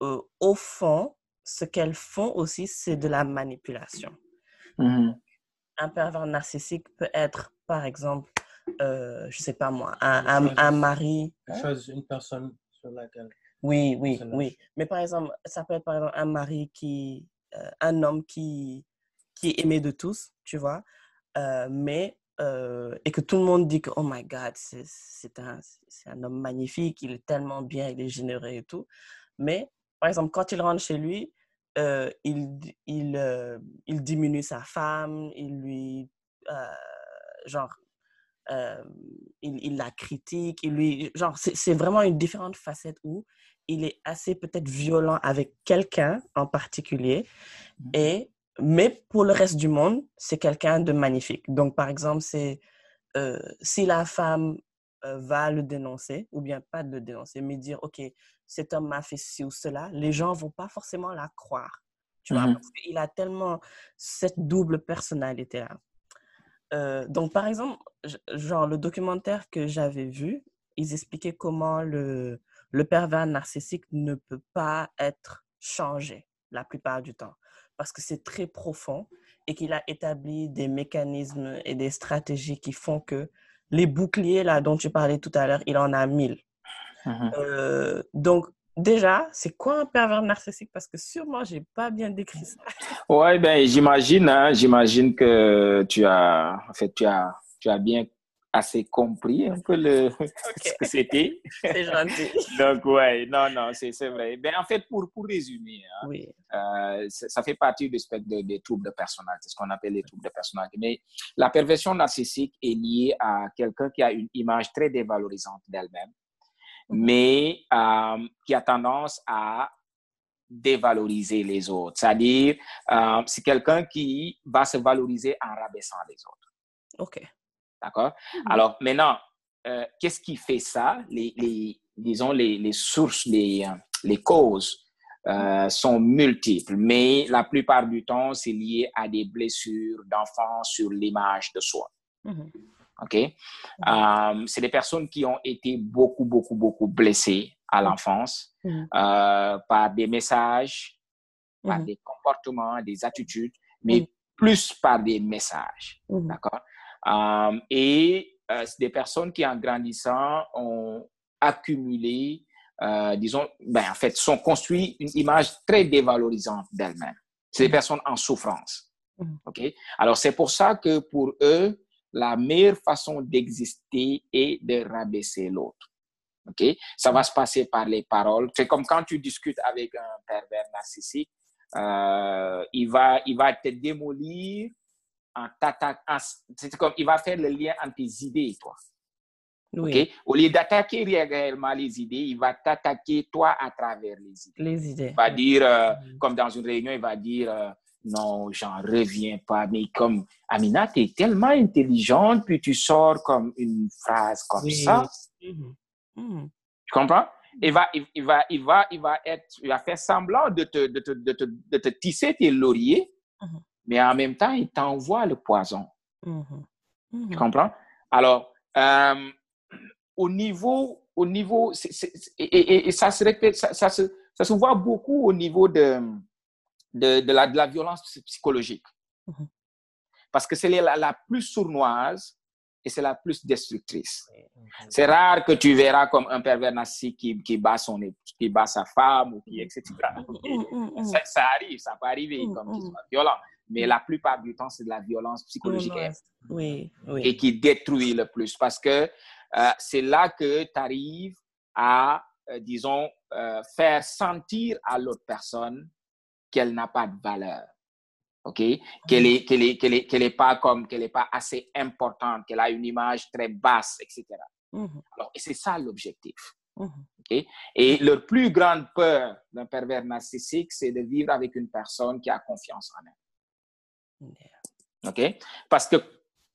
euh, au fond, ce qu'elles font aussi, c'est de la manipulation. Mmh. Un pervers narcissique peut être, par exemple, je ne sais pas moi, un, un, mari. Hein? une personne sur laquelle. Oui, oui, oui. Mais par exemple, ça peut être par exemple un mari qui, un homme qui qui est aimé de tous, tu vois, euh, mais euh, et que tout le monde dit que oh my god, c'est un, un homme magnifique, il est tellement bien, il est généreux et tout. Mais par exemple, quand il rentre chez lui, euh, il, il, il, diminue sa femme, il lui genre il, il, la critique, il lui genre c'est vraiment une différente facette où il est assez peut-être violent avec quelqu'un en particulier mmh et mais pour le reste du monde, c'est quelqu'un de magnifique. Donc, par exemple, c'est euh, si la femme euh, va le dénoncer, ou bien pas le dénoncer, mais dire, OK, cet homme m'a fait ci ou cela, les gens vont pas forcément la croire. Tu vois, parce qu'il a tellement cette double personnalité-là. Euh, donc, par exemple, genre, le documentaire que j'avais vu, ils expliquaient comment le, le pervers narcissique ne peut pas être changé la plupart du temps parce que c'est très profond et qu'il a établi des mécanismes et des stratégies qui font que les boucliers là dont tu parlais tout à l'heure, il en a mille. Mmh euh, donc déjà, c'est quoi un pervers narcissique? Parce que sûrement, j'ai pas bien décrit ça. Ouais, ben j'imagine, hein, j'imagine que tu as, en fait, tu as, tu as bien assez compris un peu le, ce que c'était. C'est gentil. Donc, ouais, non, non, c'est vrai. Ben, en fait, pour, pour résumer, hein, oui. euh, ça fait partie du spectre des troubles de personnalité, ce qu'on appelle les troubles de personnalité. Mais la perversion narcissique est liée à quelqu'un qui a une image très dévalorisante d'elle-même, mhm. mais euh, qui a tendance à dévaloriser les autres. C'est-à-dire, euh, c'est quelqu'un qui va se valoriser en rabaissant les autres. OK. D'accord? Mmh Alors maintenant, euh, qu'est-ce qui fait ça? Les, les, Disons, les, les sources, les, les causes euh, sont multiples, mais la plupart du temps, c'est lié à des blessures d'enfants sur l'image de soi. Mmh OK? Mmh euh, C'est des personnes qui ont été beaucoup, beaucoup, beaucoup blessées à l'enfance par des messages, par des comportements, des attitudes, mais plus par des messages. D'accord? euh, et euh, c'est des personnes qui, en grandissant, ont accumulé, euh, disons, ben, en fait, sont construit une image très dévalorisante d'elles-mêmes. C'est des mm. personnes en souffrance. Mm. OK? Alors, c'est pour ça que pour eux, la meilleure façon d'exister est de rabaisser l'autre. OK? Ça va se passer par les paroles. C'est comme quand tu discutes avec un pervers narcissique, euh, il, va, il va te démolir en t'attaquant. C'est comme, il va faire le lien entre tes idées et toi. Oui. Au lieu d'attaquer réellement les idées, il va t'attaquer toi à travers les idées. Les idées. Il va dire, euh, comme dans une réunion, il va dire, euh, non, j'en reviens pas. Mais comme, Amina, tu es tellement intelligente, puis tu sors comme une phrase comme ça. Mhm. Mhm. Tu comprends? Il va, il, il va, il va, il va être, il va faire semblant de te, de te, de te, de te tisser tes lauriers. Mais en même temps, il t'envoie le poison. Mhm. Mhm. Tu comprends? Alors, euh, au niveau, au niveau, et, et- et ça se répète, ça, ça se, ça se voit beaucoup au niveau de, de, de la, de la violence psy- psychologique. Mhm. Parce que c'est la, la plus sournoise et c'est la plus destructrice. C'est rare que tu verras comme un pervers narcissique qui, qui bat son qui bat sa femme ou qui, etc. Ça, ça arrive, ça peut arriver Mm, comme qu'ils mm. soient violents. Mais la plupart du temps, c'est de la violence psychologique Oui, oui. et qui détruit le plus parce que euh, c'est là que tu arrives à, euh, disons, euh, faire sentir à l'autre personne qu'elle n'a pas de valeur. OK? Qu'elle est, qu'elle est, qu'elle est, qu'elle est pas comme, qu'elle est pas assez importante, qu'elle a une image très basse, etc. Mhm. Alors, et c'est ça l'objectif. Mhm. Et leur plus grande peur d'un pervers narcissique, c'est de vivre avec une personne qui a confiance en elle. OK? Parce que,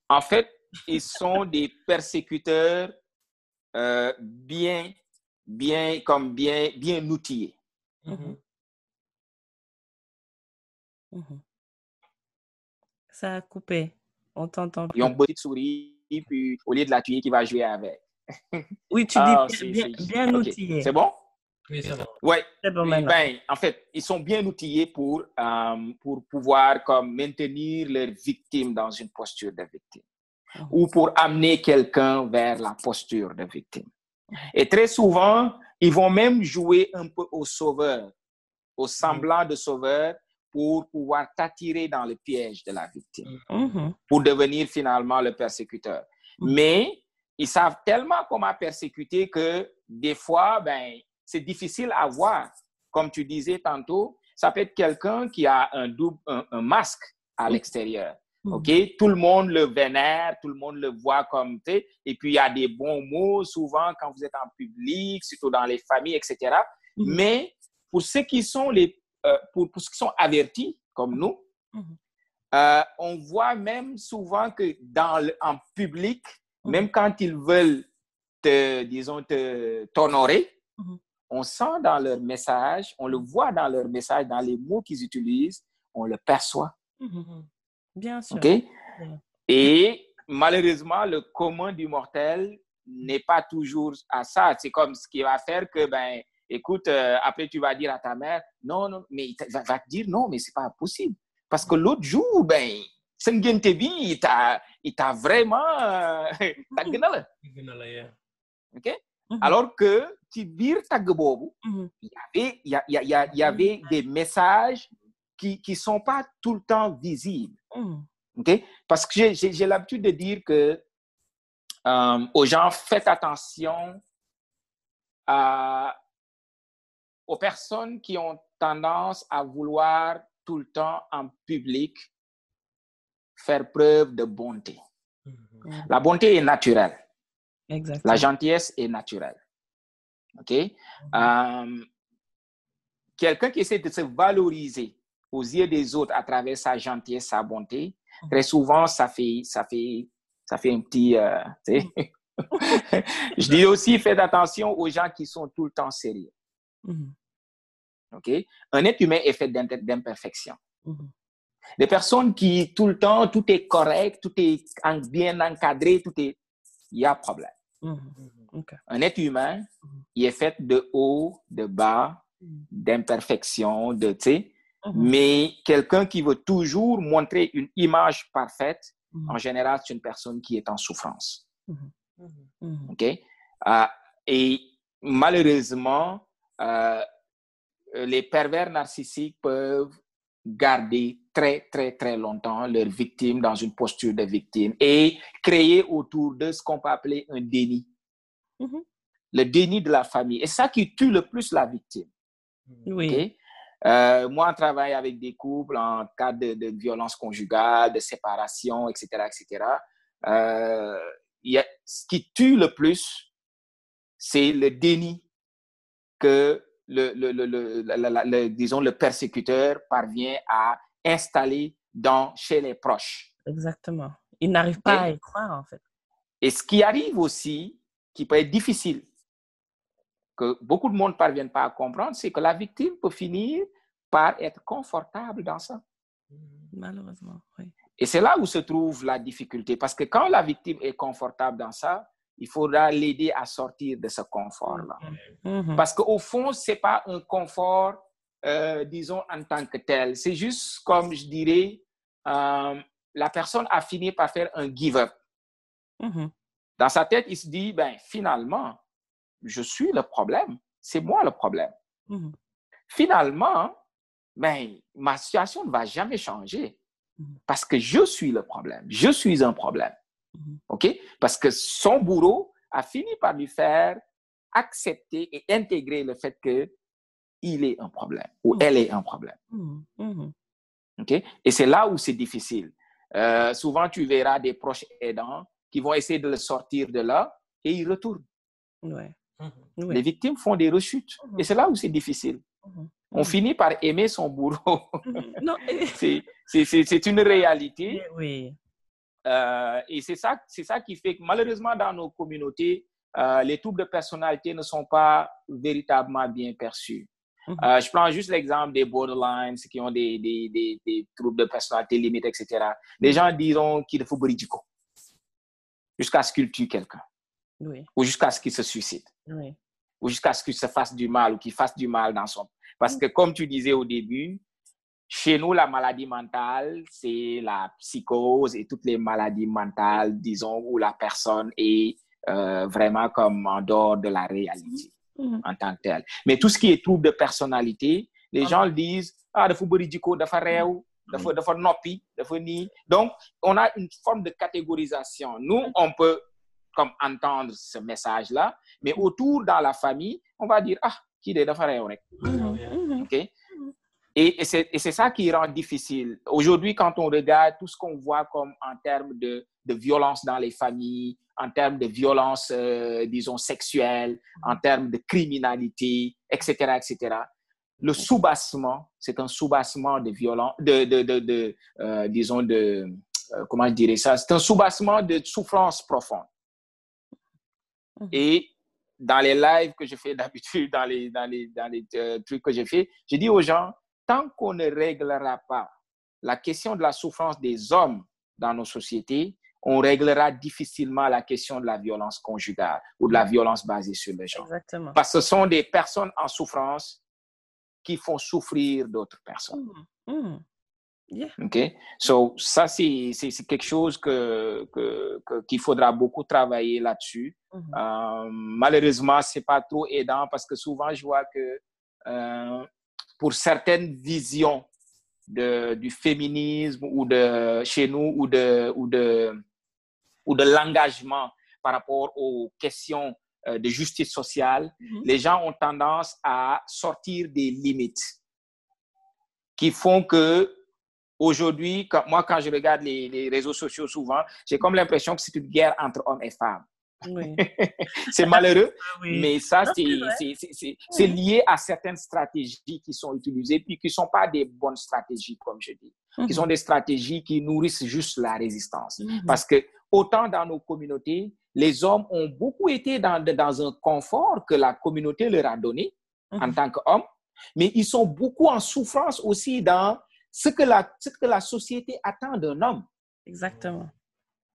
en fait, ils sont des persécuteurs euh, bien, bien, comme bien, bien outillés. Mhm. Mhm. Ça a coupé. On t'entend. Ils ont une petite souris, puis au lieu de la tuer, qui va jouer avec. Oui, tu Ah, dis c'est- bien, bien OK. outillé. C'est bon? Oui, c'est bon. Oui. C'est bon ben, en fait, ils sont bien outillés pour, euh, pour pouvoir comme, maintenir leurs victimes dans une posture de victime Mhm. ou pour amener quelqu'un vers la posture de victime. Et très souvent, ils vont même jouer un peu au sauveur, au semblant de sauveur pour pouvoir t'attirer dans le piège de la victime, Mhm. pour devenir finalement le persécuteur. Mhm. Mais ils savent tellement comment persécuter que des fois, ben, c'est difficile à voir. Comme tu disais tantôt, ça peut être quelqu'un qui a un, double, un, un masque à l'extérieur. Mhm. OK? Tout le monde le vénère, tout le monde le voit comme, sais, et puis il y a des bons mots souvent quand vous êtes en public, surtout dans les familles, etc. Mhm. Mais pour ceux qui sont les, euh, pour, pour ceux qui sont avertis, comme nous, Mhm. euh, on voit même souvent que dans le- en public, même quand ils veulent te, disons, te, t'honorer. On sent dans leur message, on le voit dans leur message, dans les mots qu'ils utilisent, on le perçoit. Mhm. Bien sûr. OK? Et malheureusement, le commun du mortel n'est pas toujours à ça. C'est comme ce qui va faire que, ben, écoute, euh, après tu vas dire à ta mère, non, non, mais il va, va te dire non, mais c'est pas possible. Parce que l'autre jour, ben, Sengen Tebi, il t'a, vraiment, euh. OK? Mhm. Alors que, ci biir tagg boobu, Mhm. il y avait, y, a- il y, a- il y, a- il y avait des messages qui ne sont pas tout le temps visibles. OK? Parce que j'ai- l'habitude de dire que euh, aux gens, faites attention à- aux personnes qui ont tendance à vouloir tout le temps en public faire preuve de bonté. La bonté est naturelle. Exactement. La gentillesse est naturelle. OK? Euh, Quelqu'un qui essaie de se valoriser aux yeux des autres à travers sa gentillesse, sa bonté, très souvent, ça fait, ça fait, ça fait un petit. euh. Je dis aussi, faites attention aux gens qui sont tout le temps sérieux. OK? Un être humain est fait d'imper- d'imperfections. Mhm. Des personnes qui, tout le temps, tout est correct, tout est en- bien encadré, tout est. Il y a problème. Mhm. Mhm. OK. Un être humain, Mhm. il est fait de haut, de bas, d'imperfections, de, tu sais. Mais quelqu'un qui veut toujours montrer une image parfaite, en général, c'est une personne qui est en souffrance. OK? Euh, et malheureusement, euh, les pervers narcissiques peuvent garder très, très, très longtemps leurs victimes dans une posture de victime et créer autour d'eux ce qu'on peut appeler un déni. Mhm. Le déni de la famille. Et ça qui tue le plus la victime. Oui. Euh, moi, je travaille avec des couples en cas de, de violence conjugale, de séparation, etc., etc. Euh, y a, ce qui tue le plus, c'est le déni que le, le, le, le, disons, le persécuteur parvient à installer dans, chez les proches. Exactement. Il n'arrive pas à y croire, en fait. Et ce qui arrive aussi, qui peut être difficile, que beaucoup de monde ne parviennent pas à comprendre, c'est que la victime peut finir par être confortable dans ça. Malheureusement, oui. Et c'est là où se trouve la difficulté, parce que quand la victime est confortable dans ça, il faudra l'aider à sortir de ce confort-là. Mhm. Parce qu'au fond, ce n'est pas un confort, euh, disons, en tant que tel. C'est juste, comme je dirais, euh, la personne a fini par faire un give-up. Mhm. Dans sa tête, il se dit, ben, finalement, je suis le problème. C'est moi le problème. Mhm. Finalement, ben, ma situation ne va jamais changer parce que je suis le problème. Je suis un problème. OK? Parce que son bourreau a fini par lui faire accepter et intégrer le fait que il est un problème ou Mhm. elle est un problème. Mhm. Mhm. OK? Et c'est là où c'est difficile. Euh, souvent, tu verras des proches aidants qui vont essayer de le sortir de là et ils retournent. Ouais. Mhm. Oui. Les victimes font des rechutes. Mhm. Et c'est là où c'est difficile. On finit par aimer son bourreau. C'est une réalité. oui. Euh, et c'est ça, c'est ça qui fait que malheureusement dans nos communautés, euh, les troubles de personnalité ne sont pas véritablement bien perçus. Mhm. Euh, je prends juste l'exemple des borderlines, ceux qui ont des, des, des, des troubles de personnalité limite, etc. Les gens diront qu'il faut bridico jusqu'à ce qu'ils tuent quelqu'un Oui. ou jusqu'à ce qu'il se suicide Oui. ou jusqu'à ce qu'il se fasse du mal ou qu'il fasse du mal dans son... Parce que comme tu disais au début, chez nous, la maladie mentale, c'est la psychose et toutes les maladies mentales, disons, où la personne est euh, vraiment comme en dehors de la réalité Mhm. en tant que telle. Mais tout ce qui est trouble de personnalité, les Ah. gens le disent, ah, dafa bëri jikko, dafa réew, dafa dafa noppi, dafa nii. Donc, on a une forme de catégorisation. Nous, on peut comme entendre ce message-là, mais autour dans la famille, on va dire, ah, qui de dafa réew rek. OK? Et, et c'est ça qui rend difficile. Aujourd'hui, quand on regarde tout ce qu'on voit comme en termes de, de violence dans les familles, en termes de violence, euh, disons, sexuelle, en termes de criminalité, etc., etc., le soubassement, c'est un soubassement de violence, de, de, de, de, euh, disons, de, euh, comment je dirais ça, c'est un soubassement de souffrance profonde. Mhm. Et dans les lives que je fais d'habitude, dans les, dans les, dans les euh, trucs que je fais, je dis aux gens, tant qu'on ne réglera pas la question de la souffrance des hommes dans nos sociétés, on réglera difficilement la question de la violence conjugale ou de la violence basée sur le genre. Exactement. Parce que ce sont des personnes en souffrance qui font souffrir d'autres personnes. Mhm. Yeah. OK? So, ça, c'est quelque chose que, que, que- qu'il faudra beaucoup travailler là-dessus. Mhm. Euh, malheureusement, c'est pas trop aidant parce que souvent, je vois que euh, pour certaines visions de, du féminisme ou de chez nous ou de, ou de, ou de l'engagement par rapport aux questions euh, de justice sociale, Mhm. les gens ont tendance à sortir des limites qui font que aujourd'hui, quand- moi, quand je regarde les, les réseaux sociaux souvent, j'ai comme l'impression que c'est une guerre entre hommes et femmes. Oui. C'est malheureux, Ah oui. mais ça, c'est lié à certaines stratégies qui sont utilisées, puis qui ne sont pas des bonnes stratégies, comme je dis, qui sont des stratégies qui nourrissent juste la résistance. Mhm. Parce que autant dans nos communautés, les hommes ont beaucoup été dans, dans un confort que la communauté leur a donné en Mhm. tant qu'hommes, mais ils sont beaucoup en souffrance aussi dans ce que la, ce que la société attend d'un homme. Exactement.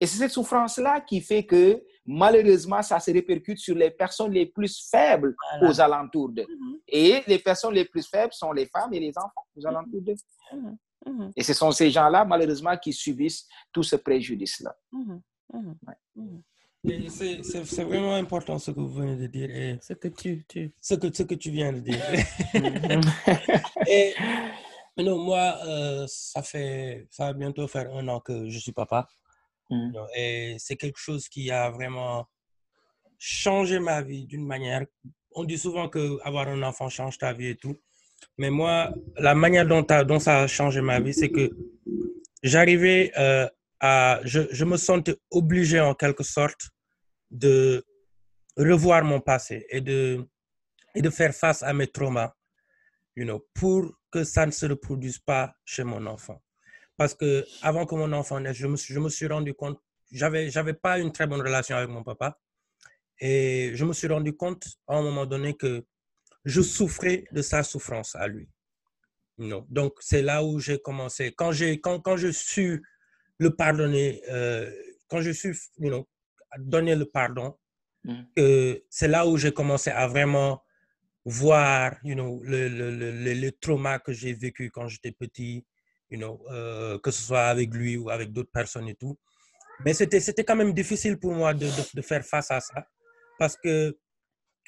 Et c'est cette souffrance-là qui fait que malheureusement, ça se répercute sur les personnes les plus faibles Voilà. aux alentours d'eux. Mhm. Et les personnes les plus faibles sont les femmes et les enfants aux alentours d'eux. Mhm. Mhm. Et ce sont ces gens-là, malheureusement, qui subissent tout ce préjudice-là. Ouais. Et C'est c'est- c'est vraiment important ce que vous venez de dire et Ce que tu, tu... ce que, ce que tu viens de dire. et non, moi, euh, ça fait, ça va bientôt faire un an que je suis papa. Mm. Non, Et c'est quelque chose qui a vraiment changé ma vie d'une manière. On dit souvent que avoir un enfant change ta vie et tout. Mais moi, la manière dont, ça a changé ma vie, c'est que j'arrivais euh, à. Je, je, me sentais obligé en quelque sorte de revoir mon passé et de, et de faire face à mes traumas, you know, pour que ça ne se reproduise pas chez mon enfant. Parce que avant que mon enfant naisse, je me suis, je me suis rendu compte, j'avais, j'avais pas une très bonne relation avec mon papa. Et je me suis rendu compte à un moment donné que je souffrais de sa souffrance à lui. Non. Donc, c'est là où j'ai commencé. Quand, j'ai, quand, quand je suis le pardonner, euh, quand je suis you know, donner le pardon, mm. c'est là où j'ai commencé à vraiment voir you know, le, le, le, le trauma que j'ai vécu quand j'étais petit, you know, euh, que ce soit avec lui ou avec d'autres personnes et tout. Mais c'était, c'était quand même difficile pour moi de, de, de, faire face à ça parce que,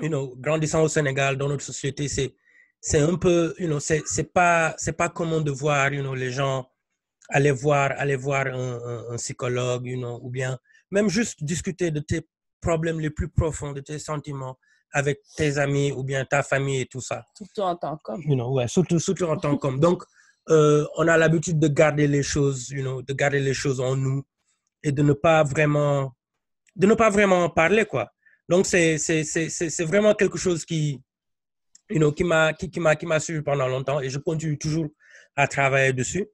you know, grandissant au Sénégal, dans notre société, c'est, c'est un peu, you know, c'est, c'est pas, c'est pas commun de voir, you know, les gens aller voir, aller voir un, un, un psychologue, you know, ou bien même juste discuter de tes problèmes les plus profonds, de tes sentiments avec tes amis ou bien ta famille et tout ça. Surtout en tant qu'homme. You know, ouais, surtout, surtout en tant qu'homme. Donc, euh, on a l'habitude de garder les choses, you know, de garder les choses en nous et de ne pas vraiment, de ne pas vraiment en parler, quoi. Donc, c'est, vraiment quelque chose qui, you know, qui m'a, qui, qui suivi pendant longtemps et je continue toujours à travailler dessus.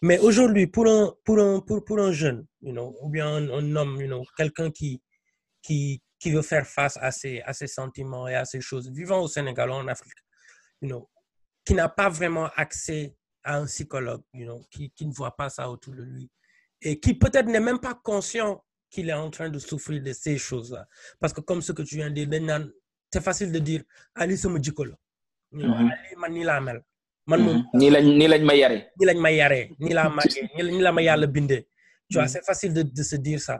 Mais aujourd'hui, pour un, pour un, pour, pour un jeune, you know, ou bien un, un homme, you know, quelqu'un qui, qui, qui veut faire face à ses, à ses sentiments et à ces choses, vivant au Sénégal ou en Afrique, you know, qui n'a pas vraiment accès à un psychologue, you know, qui, qui ne voit pas ça autour de lui et qui peut-être n'est même pas conscient qu'il est en train de souffrir de ces choses-là. Parce que comme ce que tu viens de dire, c'est facile de dire, Ali, c'est mon djikolo. Ali, man, ni la mel. Man, mm -hmm. ni lañ ni lañ ma yaré. Ni lañ ma yaré, ni la magé, ni la ma yalla bindé. Tu vois, c'est facile de, de se dire ça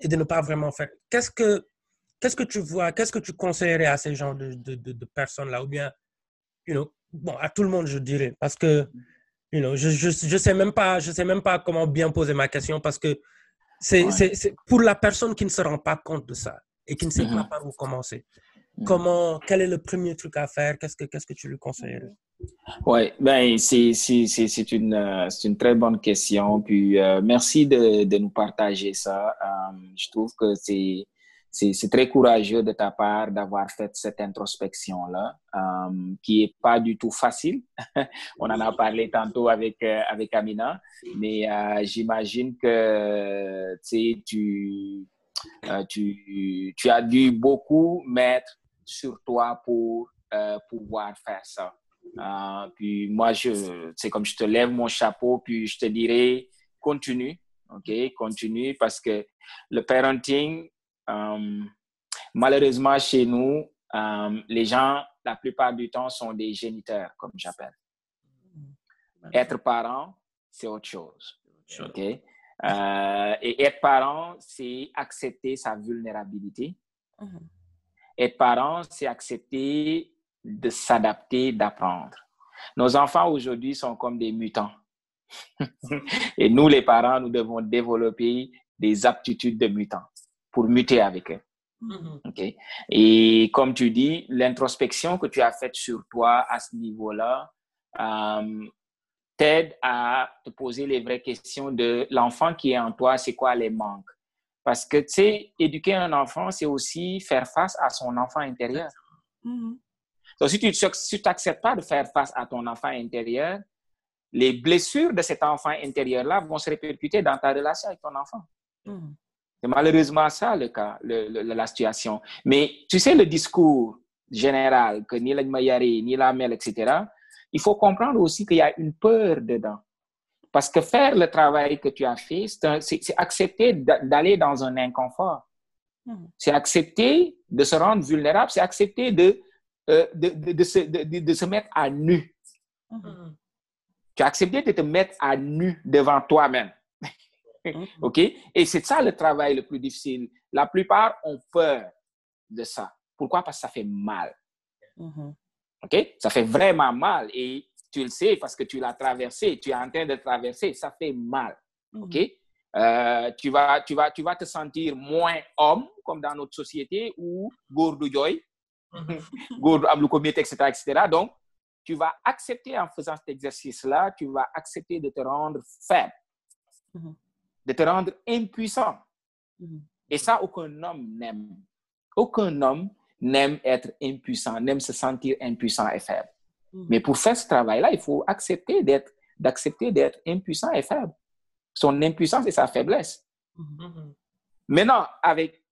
et de ne pas vraiment faire. Qu'est-ce que qu'est-ce que tu vois, qu'est-ce que tu conseillerais à ces gens de, de, de, de personnes-là, ou bien, you know, bon, à tout le monde, je dirais, parce que, you know, je, je, je sais même pas, je sais même pas comment bien poser ma question, parce que c'est, ouais. pour la personne qui ne se rend pas compte de ça et qui ne sait mm -hmm. pas par où commencer. Mm -hmm. Comment, quel est le premier truc à faire? Qu'est-ce que, tu lui conseillerais? Oui, ben, c'est, c'est, une, très bonne question. Puis, euh, merci de, de nous partager ça. Um, je trouve que c'est, c'est très courageux de ta part d'avoir fait cette introspection-là, um, qui est pas du tout facile. On en a parlé tantôt avec, euh, avec Amina, mais euh, j'imagine que tu, euh, tu, tu as dû beaucoup mettre sur toi pour pouvoir faire ça. puis moi, c'est comme je te lève mon chapeau, puis je te dirais, continue, OK? Continue parce que le parenting, malheureusement, chez nous, um, les gens, la plupart du temps, sont des géniteurs, comme j'appelle. Être parent, c'est autre chose. Euh, et être parent, c'est accepter sa vulnérabilité. Mm -hmm. Être parent, c'est accepter de s'adapter, d'apprendre. Nos enfants aujourd'hui sont comme des mutants. et nous, les parents, nous devons développer des aptitudes de mutants pour muter avec eux. Mm -hmm. okay? Et comme tu dis, l'introspection que tu as faite sur toi à ce niveau-là euh, t'aide à te poser les vraies questions de l'enfant qui est en toi, c'est quoi les manques? Parce que, tu sais, éduquer un enfant, c'est aussi faire face à son enfant intérieur. Mm -hmm. Donc, si tu si n'acceptes pas de faire face à ton enfant intérieur, les blessures de cet enfant intérieur-là vont se répercuter dans ta relation avec ton enfant. Mm -hmm. C'est malheureusement ça le cas, le, le, la situation. Mais tu sais, le discours général, que ni la Mayari, ni la Mel, etc., il faut comprendre aussi qu'il y a une peur dedans. Parce que faire le travail que tu as fait, c'est accepter d'aller dans un inconfort. Mmh. C'est accepter de se rendre vulnérable, c'est accepter de, euh, de, de, de, se, de, se mettre à nu. Mmh. Tu as accepté de te mettre à nu devant toi-même. OK? Et c'est ça le travail le plus difficile. La plupart ont peur de ça. Pourquoi? Parce que ça fait mal. -hmm. OK? Ça fait vraiment mal. Et tu le sais parce que tu l'as traversé. Tu es en train de traverser. Ça fait mal. OK? Mm -hmm. euh, tu, vas, tu, vas, tu vas te sentir moins homme, comme dans notre société, ou gourdou joy, gourdou etc., etc. Donc, tu vas accepter en faisant cet exercice-là, tu vas accepter de te rendre faible, Mhm. De te rendre impuissant. Mhm. Et ça, aucun homme n'aime. Aucun homme n'aime être impuissant, n'aime se sentir impuissant et faible. Mhm. Mais pour faire ce travail-là, il faut accepter d'être, d'accepter d'être impuissant et faible. Son impuissance et sa faiblesse. Mhm. Maintenant, avec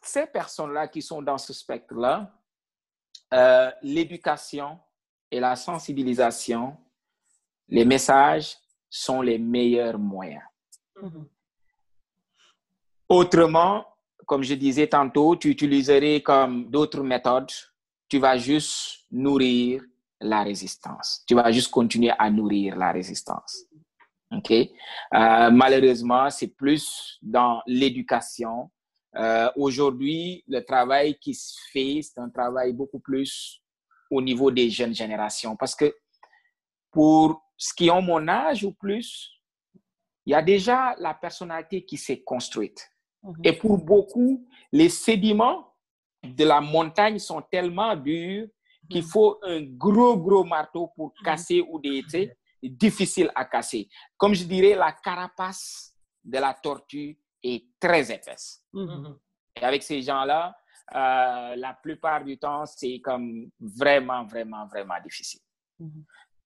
ces personnes-là qui sont dans ce spectre-là, euh, l'éducation et la sensibilisation, les messages sont les meilleurs moyens. Mhm. Autrement, comme je disais tantôt, tu utiliserais comme d'autres méthodes, tu vas juste nourrir la résistance. Tu vas juste continuer à nourrir la résistance. OK? Euh, malheureusement, c'est plus dans l'éducation. Euh, Aujourd'hui, le travail qui se fait, c'est un travail beaucoup plus au niveau des jeunes générations. Parce que pour ce qui ont mon âge ou plus, il y a déjà la personnalité qui s'est construite. Mhm. Et pour beaucoup, les sédiments de la montagne sont tellement durs qu'il faut un gros, gros marteau pour casser ou des, difficile à casser. Comme je dirais, la carapace de la tortue est très épaisse. Et avec ces gens-là, euh, la plupart du temps, c'est comme vraiment, vraiment, vraiment difficile.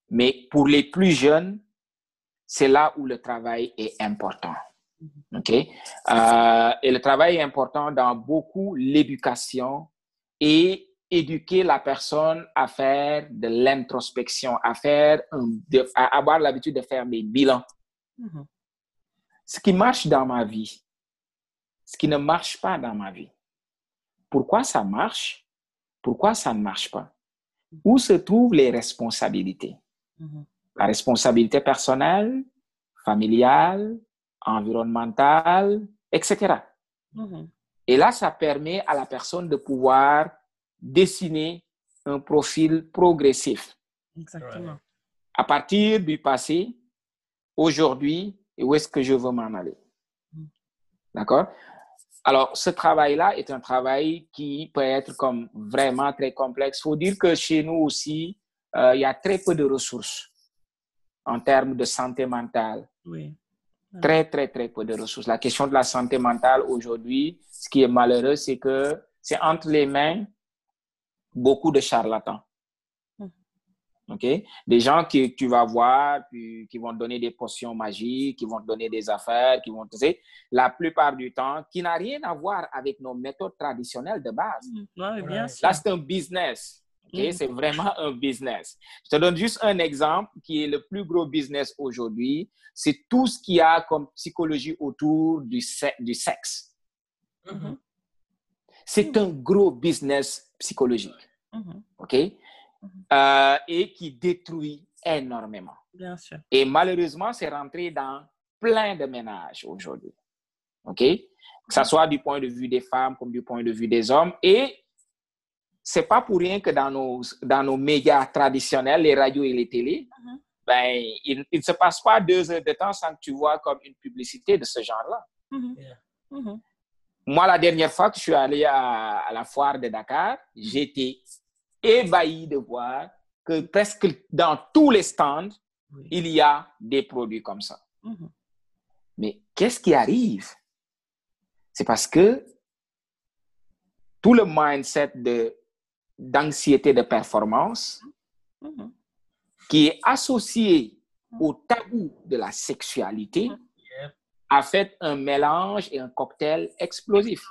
Mais pour les plus jeunes, c'est là où le travail est important. OK? Euh, et le travail est important dans beaucoup l'éducation et éduquer la personne à faire de l'introspection, à faire un- de- à avoir l'habitude de faire des bilans. Mhm. Ce qui marche dans ma vie, ce qui ne marche pas dans ma vie. Pourquoi ça marche? Pourquoi ça ne marche pas? Où se trouvent les responsabilités? La responsabilité personnelle, familiale, environnementale, etc. Mhm. Et là, ça permet à la personne de pouvoir dessiner un profil progressif Exactement. à partir du passé, aujourd'hui, et où est-ce que je veux m'en aller? Mm. D'accord? Alors, ce travail-là est un travail qui peut être comme vraiment très complexe. Il faut dire que chez nous aussi, euh, il y a très peu de ressources en termes de santé mentale. Oui. Très, très, très peu de ressources. La question de la santé mentale aujourd'hui, ce qui est malheureux, c'est que c'est entre les mains beaucoup de charlatans. Mm. OK? Des gens que tu vas voir, puis qui vont te donner des potions magiques, qui vont te donner des affaires, qui vont te dire, la plupart du temps, qui n'a rien à voir avec nos méthodes traditionnelles de base. Bien sûr. Là, c'est un business. Mhm. C'est vraiment un business. Je te donne juste un exemple qui est le plus gros business aujourd'hui. C'est tout ce qu'il y a comme psychologie autour du, se- du sexe. Mhm. C'est un gros business psychologique. Mhm. OK? Euh, et qui détruit énormément. Bien sûr. Et malheureusement, c'est rentré dans plein de ménages aujourd'hui. OK? Que ce soit du point de vue des femmes comme du point de vue des hommes. Et c'est pas pour rien que dans nos, dans nos médias traditionnels, les radios et les télés, Mhm. ben, il ne se passe pas deux heures de temps sans que tu vois comme une publicité de ce genre-là. Mhm. Yeah. Mhm. Moi, la dernière fois que je suis allé à, à la foire de Dakar, été ébahi de voir que presque dans tous les stands, Oui. il y a des produits comme ça. Mais qu'est-ce qui arrive? C'est parce que tout le mindset de, d'anxiété de performance Mhm. qui est associé au tabou de la sexualité Yep. a fait un mélange et un cocktail explosif.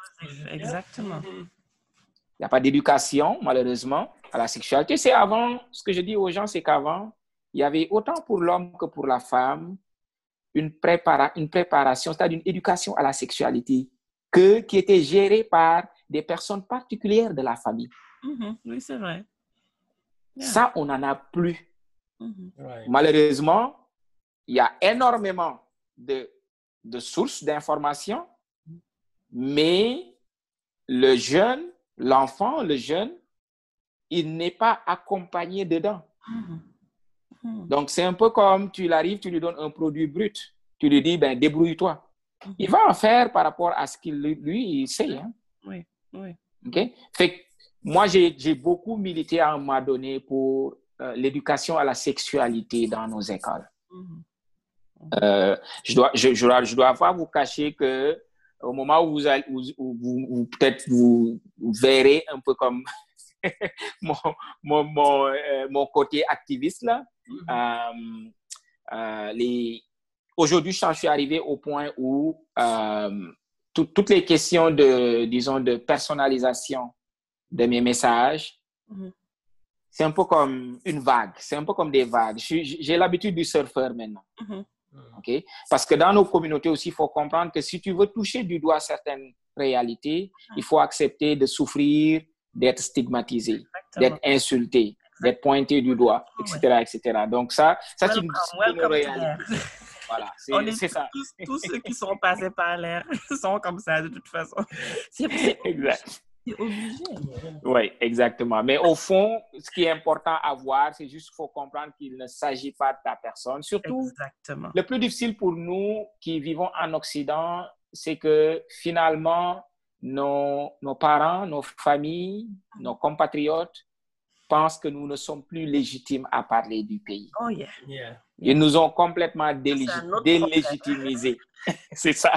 Exactement. Il n'y a pas d'éducation, malheureusement, à la sexualité. C'est avant, ce que je dis aux gens, c'est qu'avant, il y avait autant pour l'homme que pour la femme une, prépara- une préparation, c'est-à-dire une éducation à la sexualité que, qui était gérée par des personnes particulières de la famille. Mhm. Oui, c'est vrai. Yeah. Ça, on n'en a plus. Mhm. Right. Malheureusement, il y a énormément de, de sources d'informations, mais le jeune, l'enfant, le jeune, il n'est pas accompagné dedans. Mhm. Mhm. Donc, c'est un peu comme tu l'arrives, tu lui donnes un produit brut. Tu lui dis, ben, débrouille-toi. Il va en faire par rapport à ce qu'il, lui, il sait. hein. Oui, oui. OK? Fait moi, j'ai beaucoup milité à un moment donné pour euh, l'éducation à la sexualité dans nos écoles. Mm-hmm. Euh, je dois, je, je, dois, je dois pas vous cacher que au moment où vous, allez, peut-être vous, verrez un peu comme mon, mon, mon, euh, mon, côté activiste là. Mm-hmm. les... Aujourd'hui, je suis arrivé au point où toutes les questions de, disons, de personnalisation de mes messages, mm-hmm. c'est un peu comme une vague. C'est un peu comme des vagues. J'ai l'habitude du surfeur maintenant. Mm-hmm. OK? Parce que dans nos communautés aussi, il faut comprendre que si tu veux toucher du doigt certaines réalités, il faut accepter de souffrir, d'être stigmatisé, d'être insulté, d'être pointé du doigt, etc., etc. Donc ça, ça c'est une, réalité. Voilà, c'est ça. Tous, ceux qui sont passés par l'air sont comme ça de toute façon. C'est exact. Obligé. Oui, exactement. Mais au fond, ce qui est important à voir, c'est juste qu'il faut comprendre qu'il ne s'agit pas de ta personne. Surtout, exactement. le plus difficile pour nous qui vivons en Occident, c'est que finalement, nos, nos parents, nos familles, nos compatriotes pensent que nous ne sommes plus légitimes à parler du pays. Oh yeah. yeah. Ils nous ont complètement délégitimisés. C'est ça.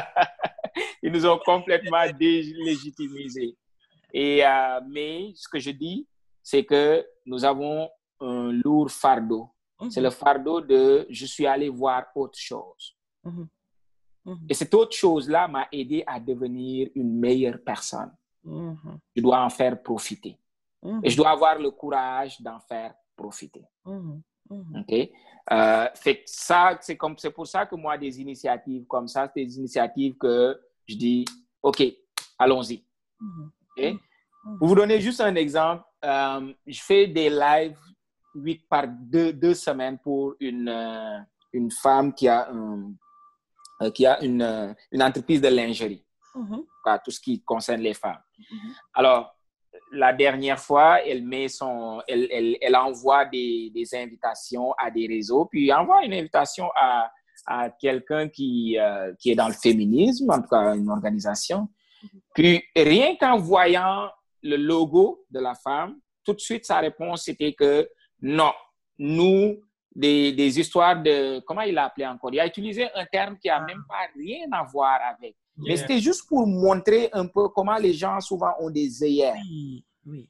Ils nous ont complètement délégitimisés. Et, euh, mais ce que je dis, c'est que nous avons un lourd fardeau. Mhm. C'est le fardeau de je suis allé voir autre chose. Mhm. Mhm. Et cette autre chose-là m'a aidé à devenir une meilleure personne. Je dois en faire profiter. Et je dois avoir le courage d'en faire profiter. OK? Euh, ça, c'est comme, c'est pour ça que moi, des initiatives comme ça, c'est des initiatives que je dis, OK, allons-y. Pour vous donner juste un exemple, euh, je fais des lives huit par deux, deux semaines pour une, euh, une femme qui a, euh, qui a une, une entreprise de lingerie, mm-hmm. tout ce qui concerne les femmes. Mm-hmm. Alors, la dernière fois, elle, met son, elle, elle, elle envoie des, des, invitations à des réseaux, puis envoie une invitation à, à quelqu'un qui, qui est dans le féminisme, en tout cas une organisation. Mm-hmm. Puis rien qu'en voyant le logo de la femme, tout de suite, sa réponse, c'était que non, nous, des, des, histoires de, comment il a appelé encore? Il a utilisé un terme qui n'a même pas rien à voir avec. Mais c'était juste pour montrer un peu comment les gens souvent ont des œillères. Oui, oui.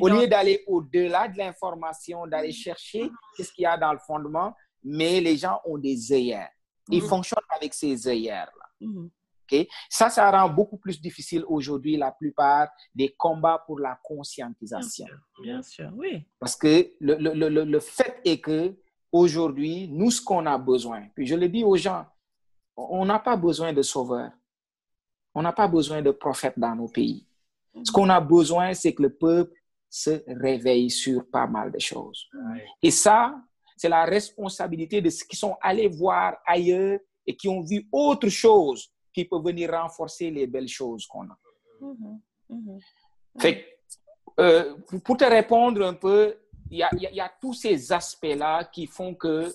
Au lieu d'aller au-delà de l'information, d'aller chercher qu'est-ce qu'il y a dans le fondement, mais les gens ont des œillères. Ils mm. fonctionnent avec ces œillères-là. Mm. Ça, ça rend beaucoup plus difficile aujourd'hui la plupart des combats pour la conscientisation. Bien sûr, oui. Parce que le, le, le, le fait est que aujourd'hui, nous, ce qu'on a besoin, puis je le dis aux gens, on n'a pas besoin de sauveurs. On n'a pas besoin de prophètes dans nos pays. Ce qu'on a besoin, c'est que le peuple se réveille sur pas mal de choses. Et ça, c'est la responsabilité de ceux qui sont allés voir ailleurs et qui ont vu autre chose qui peut venir renforcer les belles choses qu'on a. Mm-hmm. Mm-hmm. Fait, euh, pour te répondre un peu, il y a, y a, tous ces aspects-là qui font que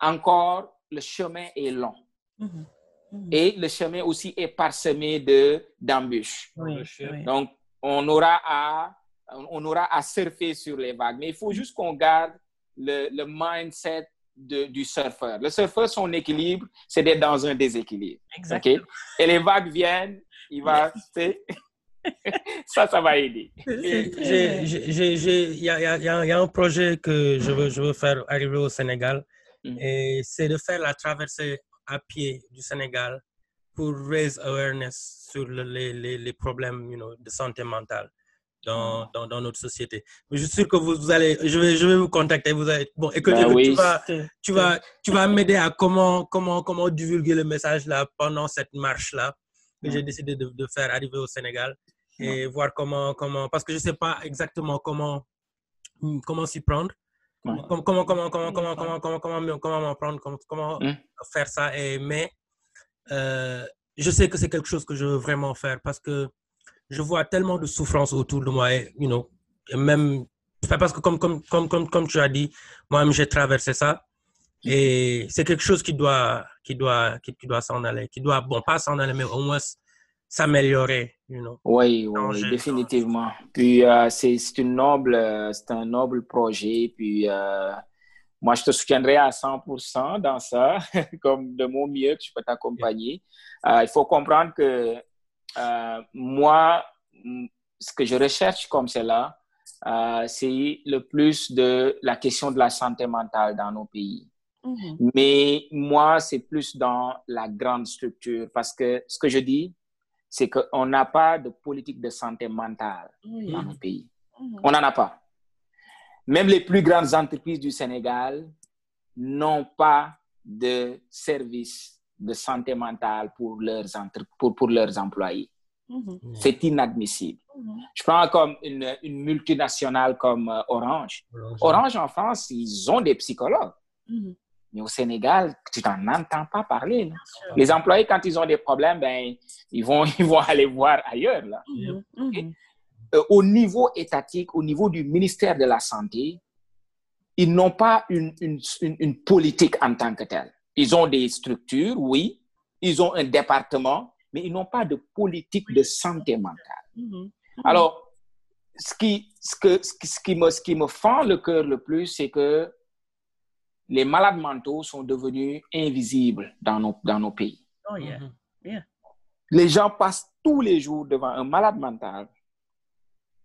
encore le chemin est long. Mm-hmm. Et le chemin aussi est parsemé de d'embûches. Donc, on aura à on aura à surfer sur les vagues. Mais il faut juste qu'on garde le, le mindset de, du surfeur. Le surfeur, son équilibre, c'est d'être dans un déséquilibre. Exactement. Et les vagues viennent, il va... ça, ça va aider. Il y a, y, a, y a, un projet que je veux, je veux faire arriver au Sénégal mm. et c'est de faire la traversée à pied du Sénégal pour raise awareness sur les, les, les problèmes you know, de santé mentale dans, dans, dans, notre société. Mais je suis sûr que vous, allez, je vais, je vais vous contacter. Vous allez, bon, écoutez, ben oui. tu vas, tu vas, tu vas m'aider à comment, comment, comment divulguer le message là pendant cette marche là que j'ai décidé de, de, faire arriver au Sénégal et voir comment, comment, parce que je sais pas exactement comment, comment s'y prendre. Comment, comment, comment, comment, comment, comment, comment, comment, comment m'en prendre, comment, comment faire ça. Et, mais euh, je sais que c'est quelque chose que je veux vraiment faire parce que je vois tellement de souffrance autour de moi, et, you know, et même, parce que comme, comme, comme, comme, comme tu as dit, moi-même j'ai traversé ça. Et c'est quelque chose qui doit, qui doit, qui, doit s'en aller, qui doit, bon, pas s'en aller, mais au moins s'améliorer, you know. Oui, oui, définitivement. Puis euh, c'est c'est une noble, euh, c'est un noble projet. Puis euh, moi, je te soutiendrai à 100% dans ça, comme de mon mieux que je peux t'accompagner. Euh, il faut comprendre que euh, moi, ce que je recherche comme cela, euh, c'est le plus de la question de la santé mentale dans nos pays. Mhm. Mais moi, c'est plus dans la grande structure parce que ce que je dis, c'est qu'on n'a pas de politique de santé mentale Oui. dans nos pays. Mhm. On n'en a pas. Même les plus grandes entreprises du Sénégal n'ont pas de service de santé mentale pour leurs, entre- pour, pour leurs employés. Mhm. C'est inadmissible. Mhm. Je prends comme une, une multinationale comme euh, Orange. Orange en France, ils ont des psychologues. Mais au Sénégal, tu t'en entends pas parler. là. Les employés, quand ils ont des problèmes, ben, ils, vont, ils vont aller voir ailleurs. Là. Euh, au niveau étatique, au niveau du ministère de la Santé, ils n'ont pas une, une, une, une politique en tant que telle. Ils ont des structures, oui. Ils ont un département, mais ils n'ont pas de politique de santé mentale. Mhm. Alors, ce qui, ce, que, ce, qui, ce, qui me, ce qui me fend le cœur le plus, c'est que les malades mentaux sont devenus invisibles dans nos, dans nos pays. Oh yeah. Mhm. Les gens passent tous les jours devant un malade mental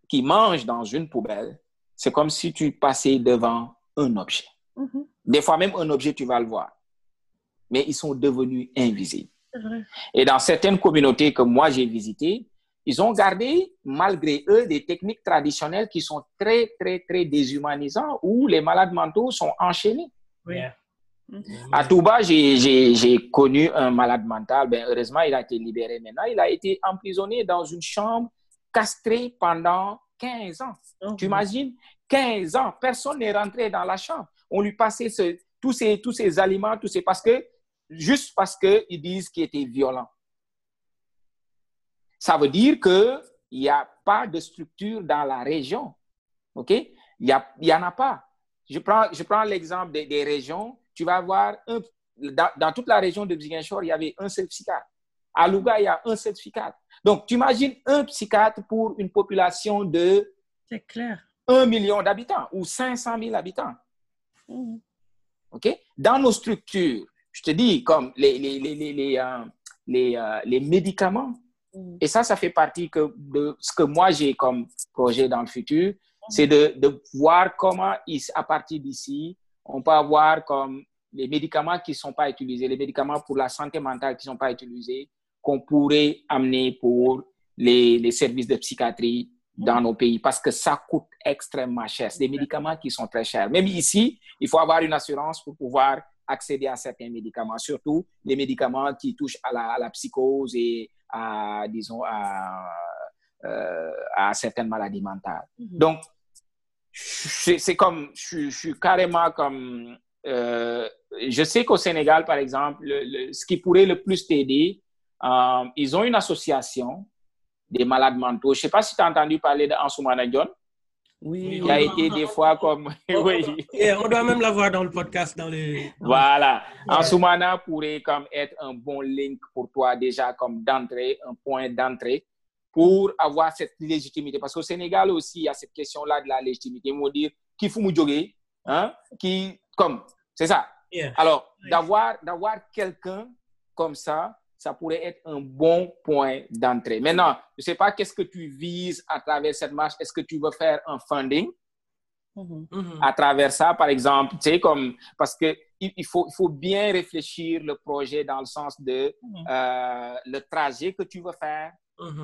qui mange dans une poubelle. C'est comme si tu passais devant un objet. Des fois même un objet, tu vas le voir. Mais ils sont devenus invisibles. Vrai. Et dans certaines communautés que moi j'ai visitées, ils ont gardé, malgré eux, des techniques traditionnelles qui sont très, très, très déshumanisantes où les malades mentaux sont enchaînés. Oui. Yeah. Mhm. À Touba, j'ai- connu un malade mental. Ben, heureusement, il a été libéré maintenant. Il a été emprisonné dans une chambre, castré pendant 15 ans. Tu imagines 15 ans, personne n'est rentré dans la chambre. On lui passait ce- tous, ces, tous ces aliments, tous ces, parce que, juste parce qu'ils disent qu'il était violent. Ça veut dire qu'il n'y a pas de structure dans la région. OK? Il n'y y en a pas. Je prends, je prends l'exemple des, des régions. Tu vas avoir, un, dans, dans toute la région de Ziguinchor, il y avait un seul psychiatre. À Louga, il y a un seul psychiatre. Donc, tu imagines un psychiatre pour une population de clair. 1 million d'habitants ou 500 000 habitants. Mhm. OK? Dans nos structures, je te dis, comme les, les, les, les, les, euh, les, euh, les médicaments, Mhm. et ça, ça fait partie que de ce que moi j'ai comme projet dans le futur, c'est de, de voir comment, à partir d'ici, on peut avoir comme les médicaments qui ne sont pas utilisés, les médicaments pour la santé mentale qui ne sont pas utilisés, qu'on pourrait amener pour les, les services de psychiatrie dans nos pays parce que ça coûte extrêmement cher. C'est des médicaments qui sont très chers. Même ici, il faut avoir une assurance pour pouvoir accéder à certains médicaments, surtout les médicaments qui touchent à la, à la psychose et à, disons, à, euh, à certaines maladies mentales. Mhm. Donc, c'est c'est comme, je, je suis carrément comme, euh, je sais qu'au Sénégal, par exemple, le- le- ce qui pourrait le plus t'aider, euh, ils ont une association des malades mentaux. Je ne sais pas si tu as entendu parler d'Ansoumana John, Oui. qui a été des fois comme, oui, on doit même l'avoir dans le podcast, dans les... voilà. Ansoumana pourrait comme être un bon link pour toi déjà comme d'entrée, un point d'entrée pour avoir cette légitimité. Parce qu'au Sénégal aussi, il y a cette question-là de la légitimité. Ils vont dire, qui faut moujoguer, hein, qui, comme, c'est ça. Yeah. Alors, d'avoir quelqu'un comme ça, ça pourrait être un bon point d'entrée. Maintenant, je ne sais pas qu'est-ce que tu vises à travers cette marche. Est-ce que tu veux faire un funding? Mhm. Mhm. à travers ça, par exemple, tu sais, comme, parce que il faut, il faut bien réfléchir le projet dans le sens de Mhm. euh, le trajet que tu veux faire.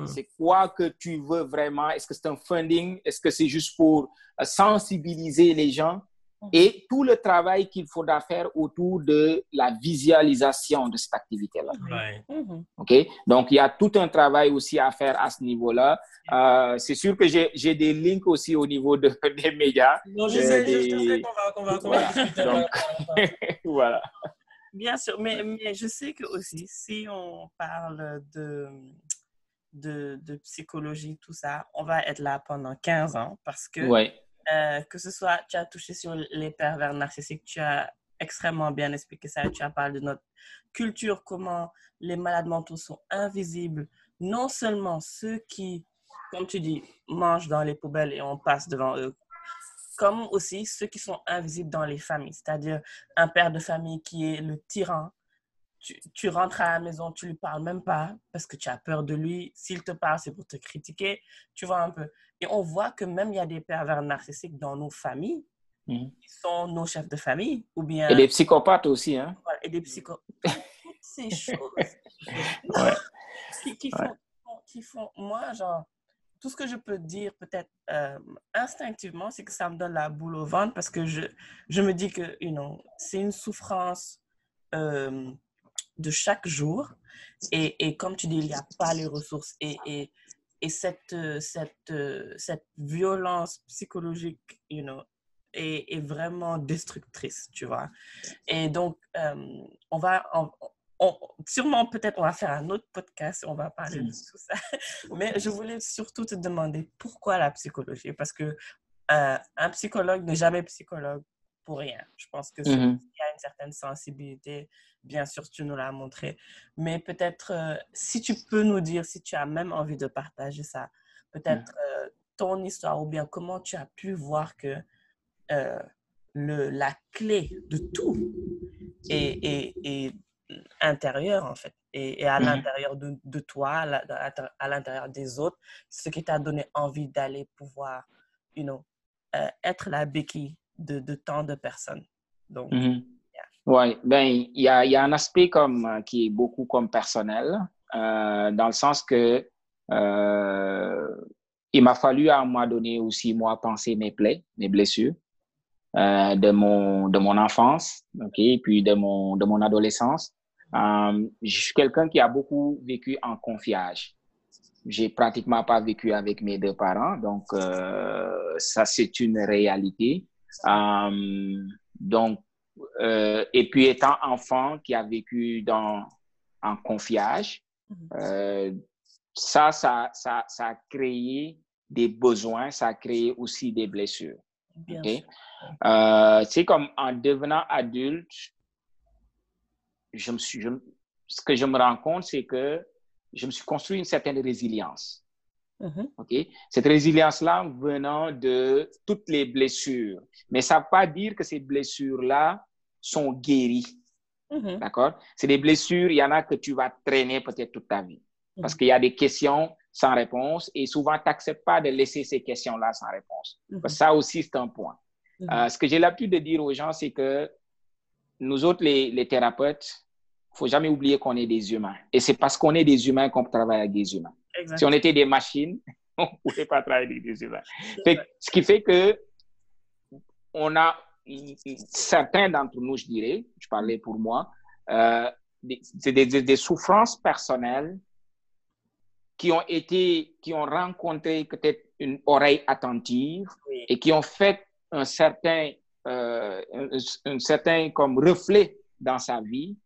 C'est quoi que tu veux vraiment? Est-ce que c'est un funding? Est-ce que c'est juste pour euh, sensibiliser les gens? Mhm. Et tout le travail qu'il faudra faire autour de la visualisation de cette activité-là. Right. Mhm. OK? Donc, il y a tout un travail aussi à faire à ce niveau-là. Euh, c'est sûr que j'ai des links aussi au niveau de, des médias. Non, je Euh, sais, des- je sais qu'on va, qu'on va, qu'on va Voilà. discuter. Donc- voilà. Bien sûr, mais, mais je sais que aussi, si on parle de, de, de psychologie, tout ça, on va être là pendant 15 ans parce que, Ouais. Euh, que ce soit, tu as touché sur les pervers narcissiques, tu as extrêmement bien expliqué ça, tu as parlé de notre culture, comment les malades mentaux sont invisibles non seulement ceux qui, comme tu dis, mangent dans les poubelles et on passe devant eux, comme aussi ceux qui sont invisibles dans les familles, c'est-à-dire un père de famille qui est le tyran. Tu, tu, rentres à la maison, tu lui parles même pas parce que tu as peur de lui. S'il te parle, c'est pour te critiquer. Tu vois un peu. Et on voit que même il y a des pervers narcissiques dans nos familles Mhm. qui sont nos chefs de famille ou bien Et des psychopathes aussi, hein? et des psychos. Toutes ces choses Ouais. qui, qui Ouais. font, qui font, moi, genre, tout ce que je peux dire peut-être euh, instinctivement, c'est que ça me donne la boule au ventre parce que je, je me dis que, you know, c'est une souffrance euh, de chaque jour. Et, et comme tu dis, il n'y a pas les ressources. Et, et, et cette, euh, cette, euh, cette violence psychologique, you know, est, est vraiment destructrice, tu vois. Et donc, euh, on va, on- on- sûrement peut-être on va faire un autre podcast, on va parler de tout ça. Mais je voulais surtout te demander pourquoi la psychologie, parce que euh, un psychologue n'est jamais psychologue pour rien. Je pense que Mhm. il y a une certaine sensibilité, bien sûr, tu nous l'as montré. Mais peut-être, euh, si tu peux nous dire, si tu as même envie de partager ça, peut-être euh, ton histoire ou bien comment tu as pu voir que euh, le, la clé de tout est, est, est intérieure, en fait, et, et à l'intérieur de, de toi, à l'intérieur- des autres, ce qui t'a donné envie d'aller pouvoir, you know, être la béquille de, de tant de personnes. Donc, Mhm. Ouais, ben il y y a un aspect comme euh, qui est beaucoup comme personnel, euh, dans le sens que euh, il m'a fallu à un moment donné aussi moi penser mes plaies, mes blessures euh, de mon de mon enfance, ok, puis de mon de mon adolescence. Euh, je suis quelqu'un qui a beaucoup vécu en confiage. J'ai pratiquement pas vécu avec mes deux parents, donc euh, ça c'est une réalité. Donc euh, et puis étant enfant qui a vécu dans en confiage, Mhm. euh, ça, ça, ça, ça a créé des besoins, ça a créé aussi des blessures. bien ok? sûr. Euh, c'est comme en devenant adulte, je me suis, je ce que je me rends compte, c'est que je me suis construit une certaine résilience. Mhm. OK? Cette résilience-là venant de toutes les blessures. Mais ça ne veut pas dire que ces blessures-là sont guéries. Mhm. D'accord? C'est des blessures, il y en a que tu vas traîner peut-être toute ta vie. Parce Mhm. qu'il y a des questions sans réponse et souvent, tu n'acceptes pas de laisser ces questions-là sans réponse. Mhm. Parce que ça aussi, c'est un point. Euh, ce que j'ai l'habitude de dire aux gens, c'est que nous autres, les, les thérapeutes, il faut jamais oublier qu'on est des humains. Et c'est parce qu'on est des humains qu'on peut travailler avec des humains. Si on était des machines, on ne pouvait pas travailler avec des humains. Fait ce qui fait que on a certains d'entre nous, je dirais, je parlais pour moi, euh, c'est des, des- des souffrances personnelles qui ont été, qui ont rencontré peut-être une oreille attentive Oui. et qui ont fait un certain, euh, un, un certain comme reflet dans sa vie,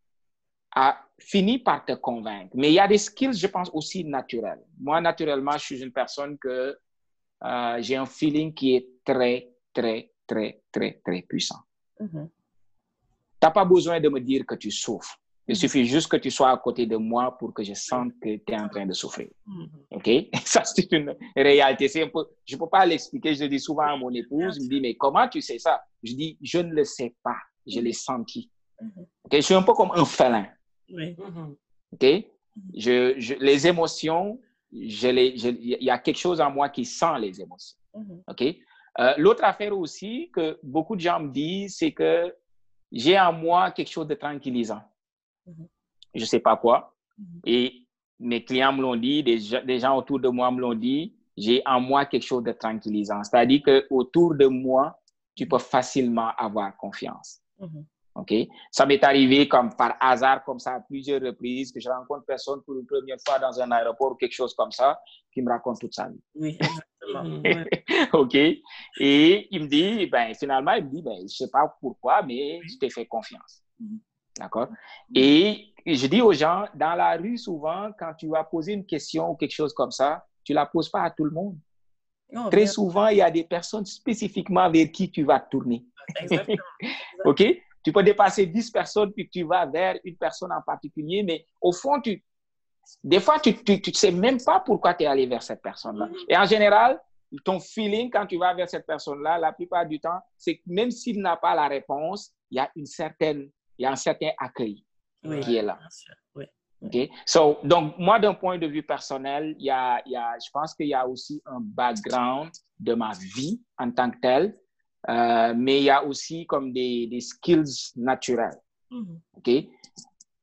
a fini par te convaincre. Mais il y a des skills, je pense, aussi naturels. Moi, naturellement, je suis une personne que euh, j'ai un feeling qui est très, très, très, très, très puissant. Mhm. Tu n'as pas besoin de me dire que tu souffres. Il Mhm. suffit juste que tu sois à côté de moi pour que je sente que tu es en train de souffrir. Mhm. OK? Ça, c'est une réalité. C'est un peu, je ne peux pas l'expliquer. Je le dis souvent à mon épouse. Elle me dit, mais comment tu sais ça? Je dis, je ne le sais pas. Je l'ai senti. OK? Je suis un peu comme un félin. Oui. OK? Je, je, les émotions, je les, je- il y a quelque chose en moi qui sent les émotions. OK? Euh, L'autre affaire aussi que beaucoup de gens me disent, c'est que j'ai en moi quelque chose de tranquillisant. Mhm. Je sais pas quoi. Mhm. Et mes clients me l'ont dit, des, gens- des gens autour de moi me l'ont dit, j'ai en moi quelque chose de tranquillisant. C'est-à-dire que autour de moi, tu peux facilement avoir confiance. Mhm. OK? Ça m'est arrivé comme par hasard, comme ça, à plusieurs reprises, que je rencontre personne pour une première fois dans un aéroport ou quelque chose comme ça, qui me raconte toute sa vie. Oui, exactement. OK? Et il me dit, ben, finalement, il me dit, ben, je sais pas pourquoi, mais je t'ai fait confiance. Mhm. D'accord? Et je dis aux gens, dans la rue, souvent, quand tu vas poser une question ou quelque chose comme ça, tu la poses pas à tout le monde. Non, Très bien- souvent, il y a des personnes spécifiquement vers qui tu vas te tourner. Exactement. OK? Tu peux dépasser 10 personnes puis tu vas vers une personne en particulier, mais au fond, tu, des fois, tu ne sais même pas pourquoi tu es allé vers cette personne-là. Mhm. Et en général, ton feeling quand tu vas vers cette personne-là, la plupart du temps, c'est que même s'il n'a pas la réponse, il y a une certaine, il y a un certain accueil Oui, qui est là. Oui. So, donc, moi, d'un point de vue personnel, il y a, il y a, je pense qu'il y a aussi un background de ma vie en tant que tel, euh, mais il y a aussi comme des, des skills naturels. Mhm. OK?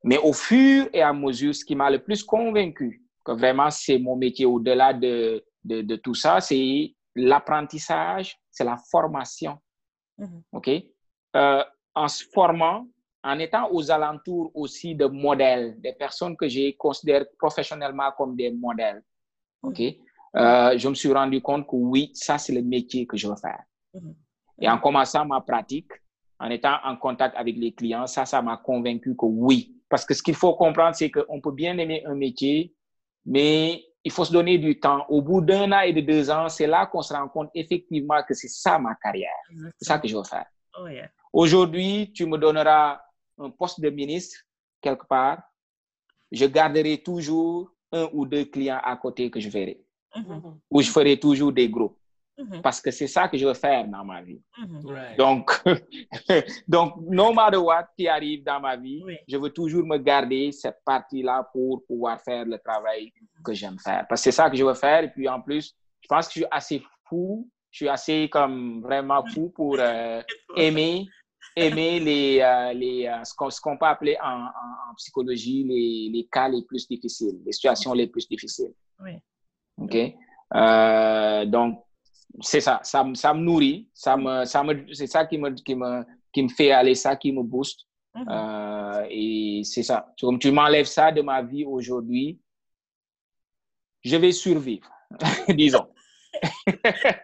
Mais au fur et à mesure, ce qui m'a le plus convaincu que vraiment c'est mon métier au-delà de, de, de tout ça, c'est l'apprentissage, c'est la formation. Mhm. OK? Euh, en se formant, en étant aux alentours aussi de modèles, des personnes que j'ai considérées professionnellement comme des modèles. OK? Euh, je me suis rendu compte que oui, ça, c'est le métier que je veux faire. Mhm. Et en commençant ma pratique, en étant en contact avec les clients, ça, ça m'a convaincu que oui. Parce que ce qu'il faut comprendre, c'est qu'on peut bien aimer un métier, mais il faut se donner du temps. Au bout d'un an et de deux ans, c'est là qu'on se rend compte effectivement que c'est ça ma carrière. C'est ça que je veux faire. Oh, yeah. Aujourd'hui, tu me donneras un poste de ministre quelque part. Je garderai toujours un ou deux clients à côté que je verrai. Mhm. Ou je ferai toujours des groupes. Mhm. Parce que c'est ça que je veux faire dans ma vie. Mhm. Right. Donc, donc, no matter what qui arrive dans ma vie, Oui. je veux toujours me garder cette partie-là pour pouvoir faire le travail que j'aime faire. Parce que c'est ça que je veux faire. Et puis, en plus, je pense que je suis assez fou. Je suis assez comme vraiment fou pour euh, aimer, aimer les, euh, les, euh, ce qu'on ce qu'on peut appeler en, en- en psychologie les, les cas les plus difficiles, les situations les plus difficiles. Oui. OK? Euh, donc, c'est ça, ça, me- ça me nourrit, ça me, ça me, c'est ça qui me, qui, me, qui me fait aller, ça qui me booste. Mhm. Euh, et c'est ça. Comme tu m'enlèves ça de ma vie aujourd'hui, je vais survivre, disons.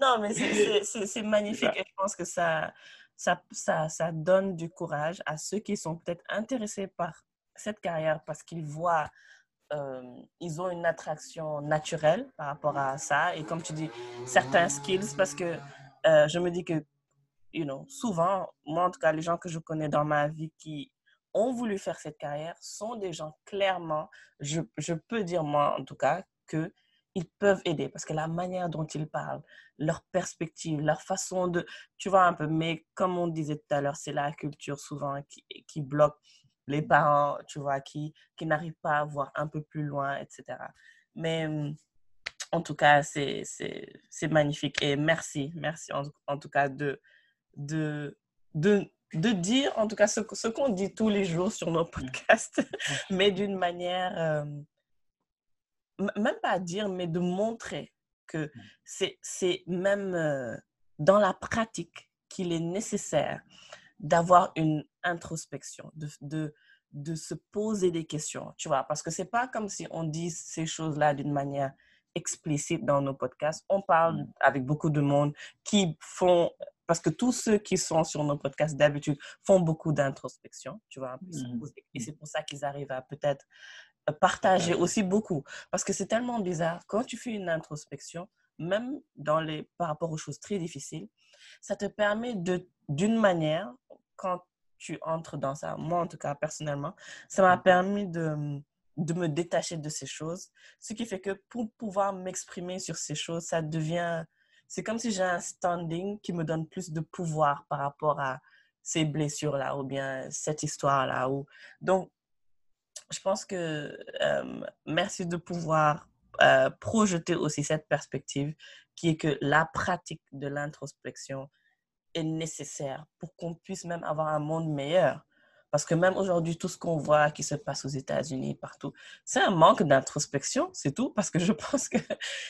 Non, mais c'est magnifique et je pense que ça, ça, ça, ça donne du courage à ceux qui sont peut-être intéressés par cette carrière parce qu'ils voient, euh, ils ont une attraction naturelle par rapport à ça. Et comme tu dis, certains skills parce que euh, je me dis que, you know, souvent, moi en tout cas, les gens que je connais dans ma vie qui ont voulu faire cette carrière sont des gens clairement, je, je peux dire moi en tout cas, que ils peuvent aider. Parce que la manière dont ils parlent, leur perspective, leur façon de, tu vois un peu, mais comme on disait tout à l'heure, c'est la culture souvent qui bloque les parents, tu vois, qui, qui n'arrivent pas à voir un peu plus loin, etc. Mais hum, en tout cas, c'est c'est- c'est magnifique. Et merci, merci en, en tout cas de, de, de, de dire, en tout cas, ce, ce qu'on dit tous les jours sur nos podcasts, mais d'une manière, euh, même pas à dire, mais de montrer que c'est c'est même euh, dans la pratique qu'il est nécessaire d'avoir une introspection, de, de, de se poser des questions, tu vois, parce que c'est pas comme si on dit ces choses-là d'une manière explicite dans nos podcasts. On parle avec beaucoup de monde qui font, parce que tous ceux qui sont sur nos podcasts d'habitude font beaucoup d'introspection, tu vois, posent- et c'est pour ça qu'ils arrivent à peut-être euh, partager aussi beaucoup. Parce que c'est tellement bizarre. Quand tu fais une introspection, même dans les, par rapport aux choses très difficiles, ça te permet de, d'une manière, quand tu entres dans ça, moi en tout cas personnellement, ça m'a permis de, de me détacher de ces choses. Ce qui fait que pour pouvoir m'exprimer sur ces choses, ça devient, c'est comme si j'ai un standing qui me donne plus de pouvoir par rapport à ces blessures-là ou bien cette histoire-là. Ou... Donc, je pense que euh, merci de pouvoir euh, projeter aussi cette perspective qui est que la pratique de l'introspection est nécessaire pour qu'on puisse même avoir un monde meilleur. Parce que même aujourd'hui, tout ce qu'on voit qui se passe aux États-Unis, partout, c'est un manque d'introspection, c'est tout. Parce que je pense que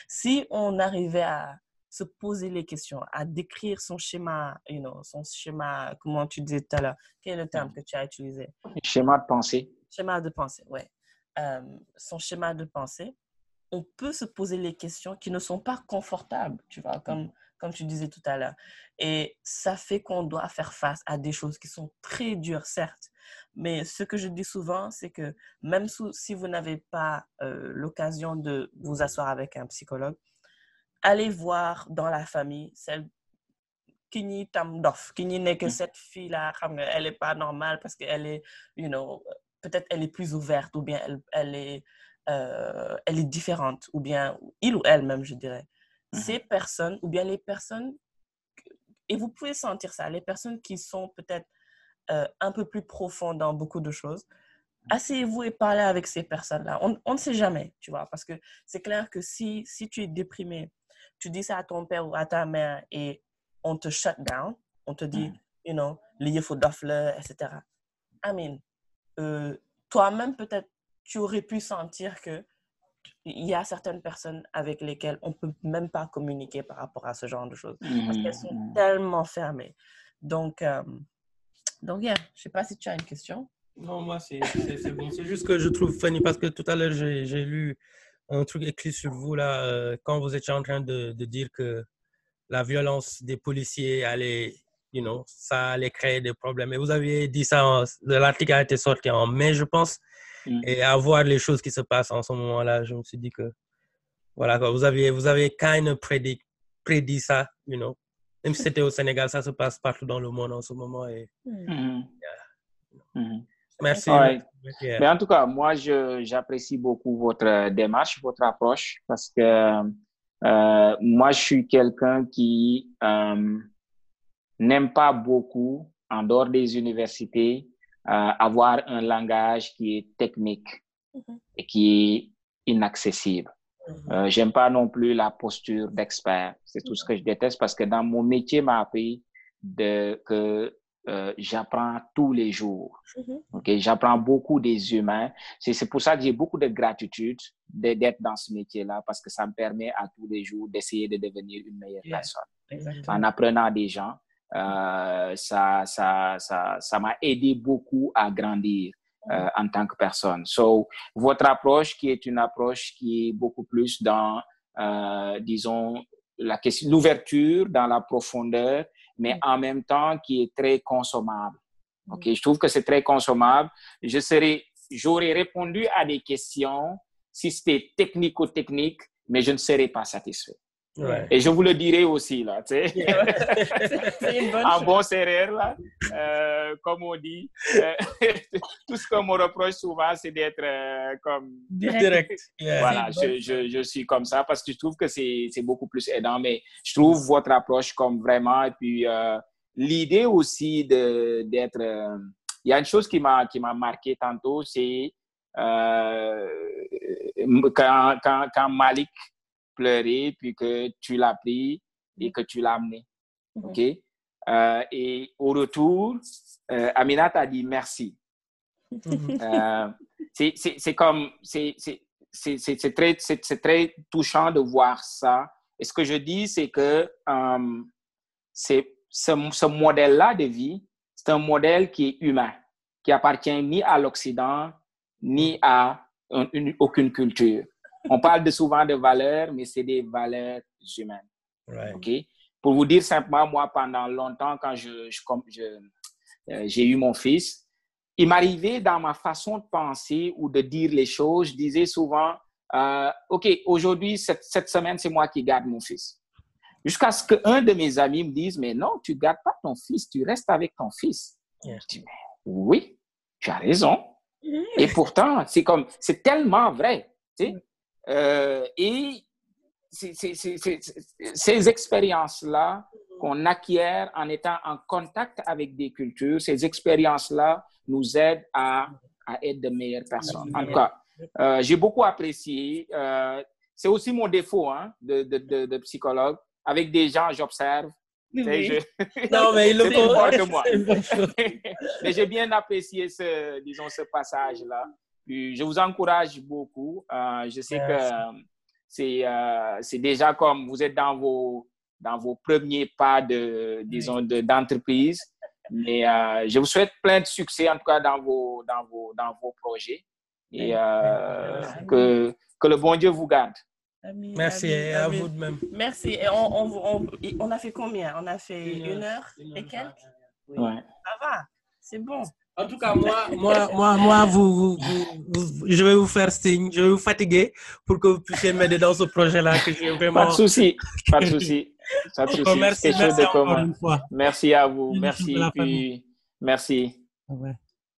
si on arrivait à se poser les questions, à décrire son schéma, you know, son schéma, comment tu disais tout à l'heure, quel est le terme que tu as utilisé? Schéma de pensée. Schéma de pensée, oui. Euh, son schéma de pensée, on peut se poser les questions qui ne sont pas confortables, tu vois, comme, comme tu disais tout à l'heure. Et ça fait qu'on doit faire face à des choses qui sont très dures, certes. Mais ce que je dis souvent, c'est que même si vous n'avez pas euh, l'occasion de vous asseoir avec un psychologue, allez voir dans la famille celle qui n'y dof, qui n'est que cette fille-là, elle n'est pas normale parce qu'elle est, you know, peut-être elle est plus ouverte ou bien elle, elle est, euh, elle est différente ou bien il ou elle même, je dirais. Mhm. Ces personnes ou bien les personnes, et vous pouvez sentir ça, les personnes qui sont peut-être euh, un peu plus profondes dans beaucoup de choses, asseyez-vous et parlez avec ces personnes-là. On, on ne sait jamais, tu vois, parce que c'est clair que si, si tu es déprimé, tu dis ça à ton père ou à ta mère et on te shut down, on te dit, Mhm. you know, lié faut etc. I mean, euh, toi-même, peut-être, tu aurais pu sentir que il y a certaines personnes avec lesquelles on peut même pas communiquer par rapport à ce genre de choses parce qu'elles sont Mhm. tellement fermées. Donc, euh, donc, yeah, je sais pas si tu as une question. Non, moi, c'est bon. C'est juste que je trouve funny parce que tout à l'heure, j'ai j'ai lu un truc écrit sur vous, là, euh, quand vous étiez en train de, de dire que la violence des policiers allait, you know, ça allait créer des problèmes. Et vous aviez dit ça, l'article a été sorti en mai, je pense, Mm. et à voir les choses qui se passent en ce moment-là, je me suis dit que, voilà, quoi, vous aviez, vous avez kind of prédit, prédit ça, you know. Même si c'était au Sénégal, ça se passe partout dans le monde en ce moment. Et Mhm. Mhm. merci. Ouais. Yeah. Mais en tout cas, moi, je, j'apprécie beaucoup votre démarche, votre approche, parce que euh, moi, je suis quelqu'un qui euh, n'aime pas beaucoup, en dehors des universités, euh, avoir un langage qui est technique Mhm. et qui est inaccessible. Mhm. Euh, j'aime pas non plus la posture d'expert. C'est tout ce que je déteste parce que dans mon métier m'a appris de, que euh, j'apprends tous les jours. Mhm. Ok, j'apprends beaucoup des humains. C'est pour ça que j'ai beaucoup de gratitude de- d'être dans ce métier-là parce que ça me permet à tous les jours d'essayer de devenir une meilleure Yeah. personne. Exactement. En apprenant des gens, euh, ça, ça, ça, ça m'a aidé beaucoup à grandir euh, en tant que personne. So, votre approche qui est une approche qui est beaucoup plus dans, euh, disons, la question, l'ouverture dans la profondeur, mais Mm. en même temps qui est très consommable. Ok, je trouve que c'est très consommable. Je serais, j'aurais répondu à des questions si c'était technico-technique, mais je ne serais pas satisfait. Ouais. Et je vous le dirai aussi, là, tu sais. En bon serrère, là, euh, comme on dit. Euh, tout ce qu'on me reproche souvent, c'est d'être euh, comme... Direct. Yeah. Voilà, je, je, je suis comme ça parce que je trouve que c'est c'est beaucoup plus aidant, mais je trouve votre approche comme vraiment, et puis euh, l'idée aussi de d'être... euh, il y a une chose qui m'a qui m'a marqué tantôt, c'est euh, quand, quand, quand Malik pleurait, puis que tu l'as pris et que tu l'as amené. Mhm. OK? Euh, et au retour, euh, Aminat a dit merci. Mhm. Euh, c'est- comme, c'est très, très touchant de voir ça. Et ce que je dis, c'est que euh, ce, ce modèle-là de vie, c'est un modèle qui est humain, qui appartient ni à l'Occident, ni à un- une- aucune culture. On parle de souvent de valeurs, mais c'est des valeurs humaines. Right. OK? Pour vous dire simplement, moi, pendant longtemps, quand je, je- comme je, euh, j'ai eu mon fils, il m'arrivait dans ma façon de penser ou de dire les choses, je disais souvent, euh, OK, aujourd'hui, cette, cette semaine, c'est moi qui garde mon fils. Jusqu'à ce qu'un de mes amis me dise, mais non, tu ne gardes pas ton fils, tu restes avec ton fils. Yeah. Je dis, mais oui, tu as raison. Mhm. Et pourtant, c'est comme, c'est tellement vrai. Tu sais? Euh, et ces expériences-là qu'on acquiert en étant en contact avec des cultures, ces expériences-là nous aident à, à être de meilleures personnes. En tout cas, euh, j'ai beaucoup apprécié. euh, c'est aussi mon défaut hein, de, de, de, de psychologue. Avec des gens, j'observe. Oui. je- Non, mais il le de moi. Mais j'ai bien apprécié ce, disons, ce passage-là. Puis je vous encourage beaucoup. Euh, je sais Merci. que c'est euh, c'est déjà comme vous êtes dans vos, dans vos premiers pas de, disons, de- d'entreprise. Mais euh, je vous souhaite plein de succès, en tout cas, dans vos, dans vos, dans vos projets. Et euh, que, que le bon Dieu vous garde. Amis, Merci amis, et à amis. vous de même. Merci. Et on, on, on, on a fait combien? On a fait Une une heure. et quelques? Oui. Ouais. Ça va, c'est bon. En tout cas, moi, moi, moi, moi vous, vous- vous- vous- je vais vous faire signe, je vais vous fatiguer pour que vous puissiez m'aider dans ce projet-là que j'ai vraiment. Pas de souci. Pas de souci. Pas de souci. Merci, Quelque chose merci de encore commun. une fois. Merci à vous. Merci. Puis, merci. Ouais.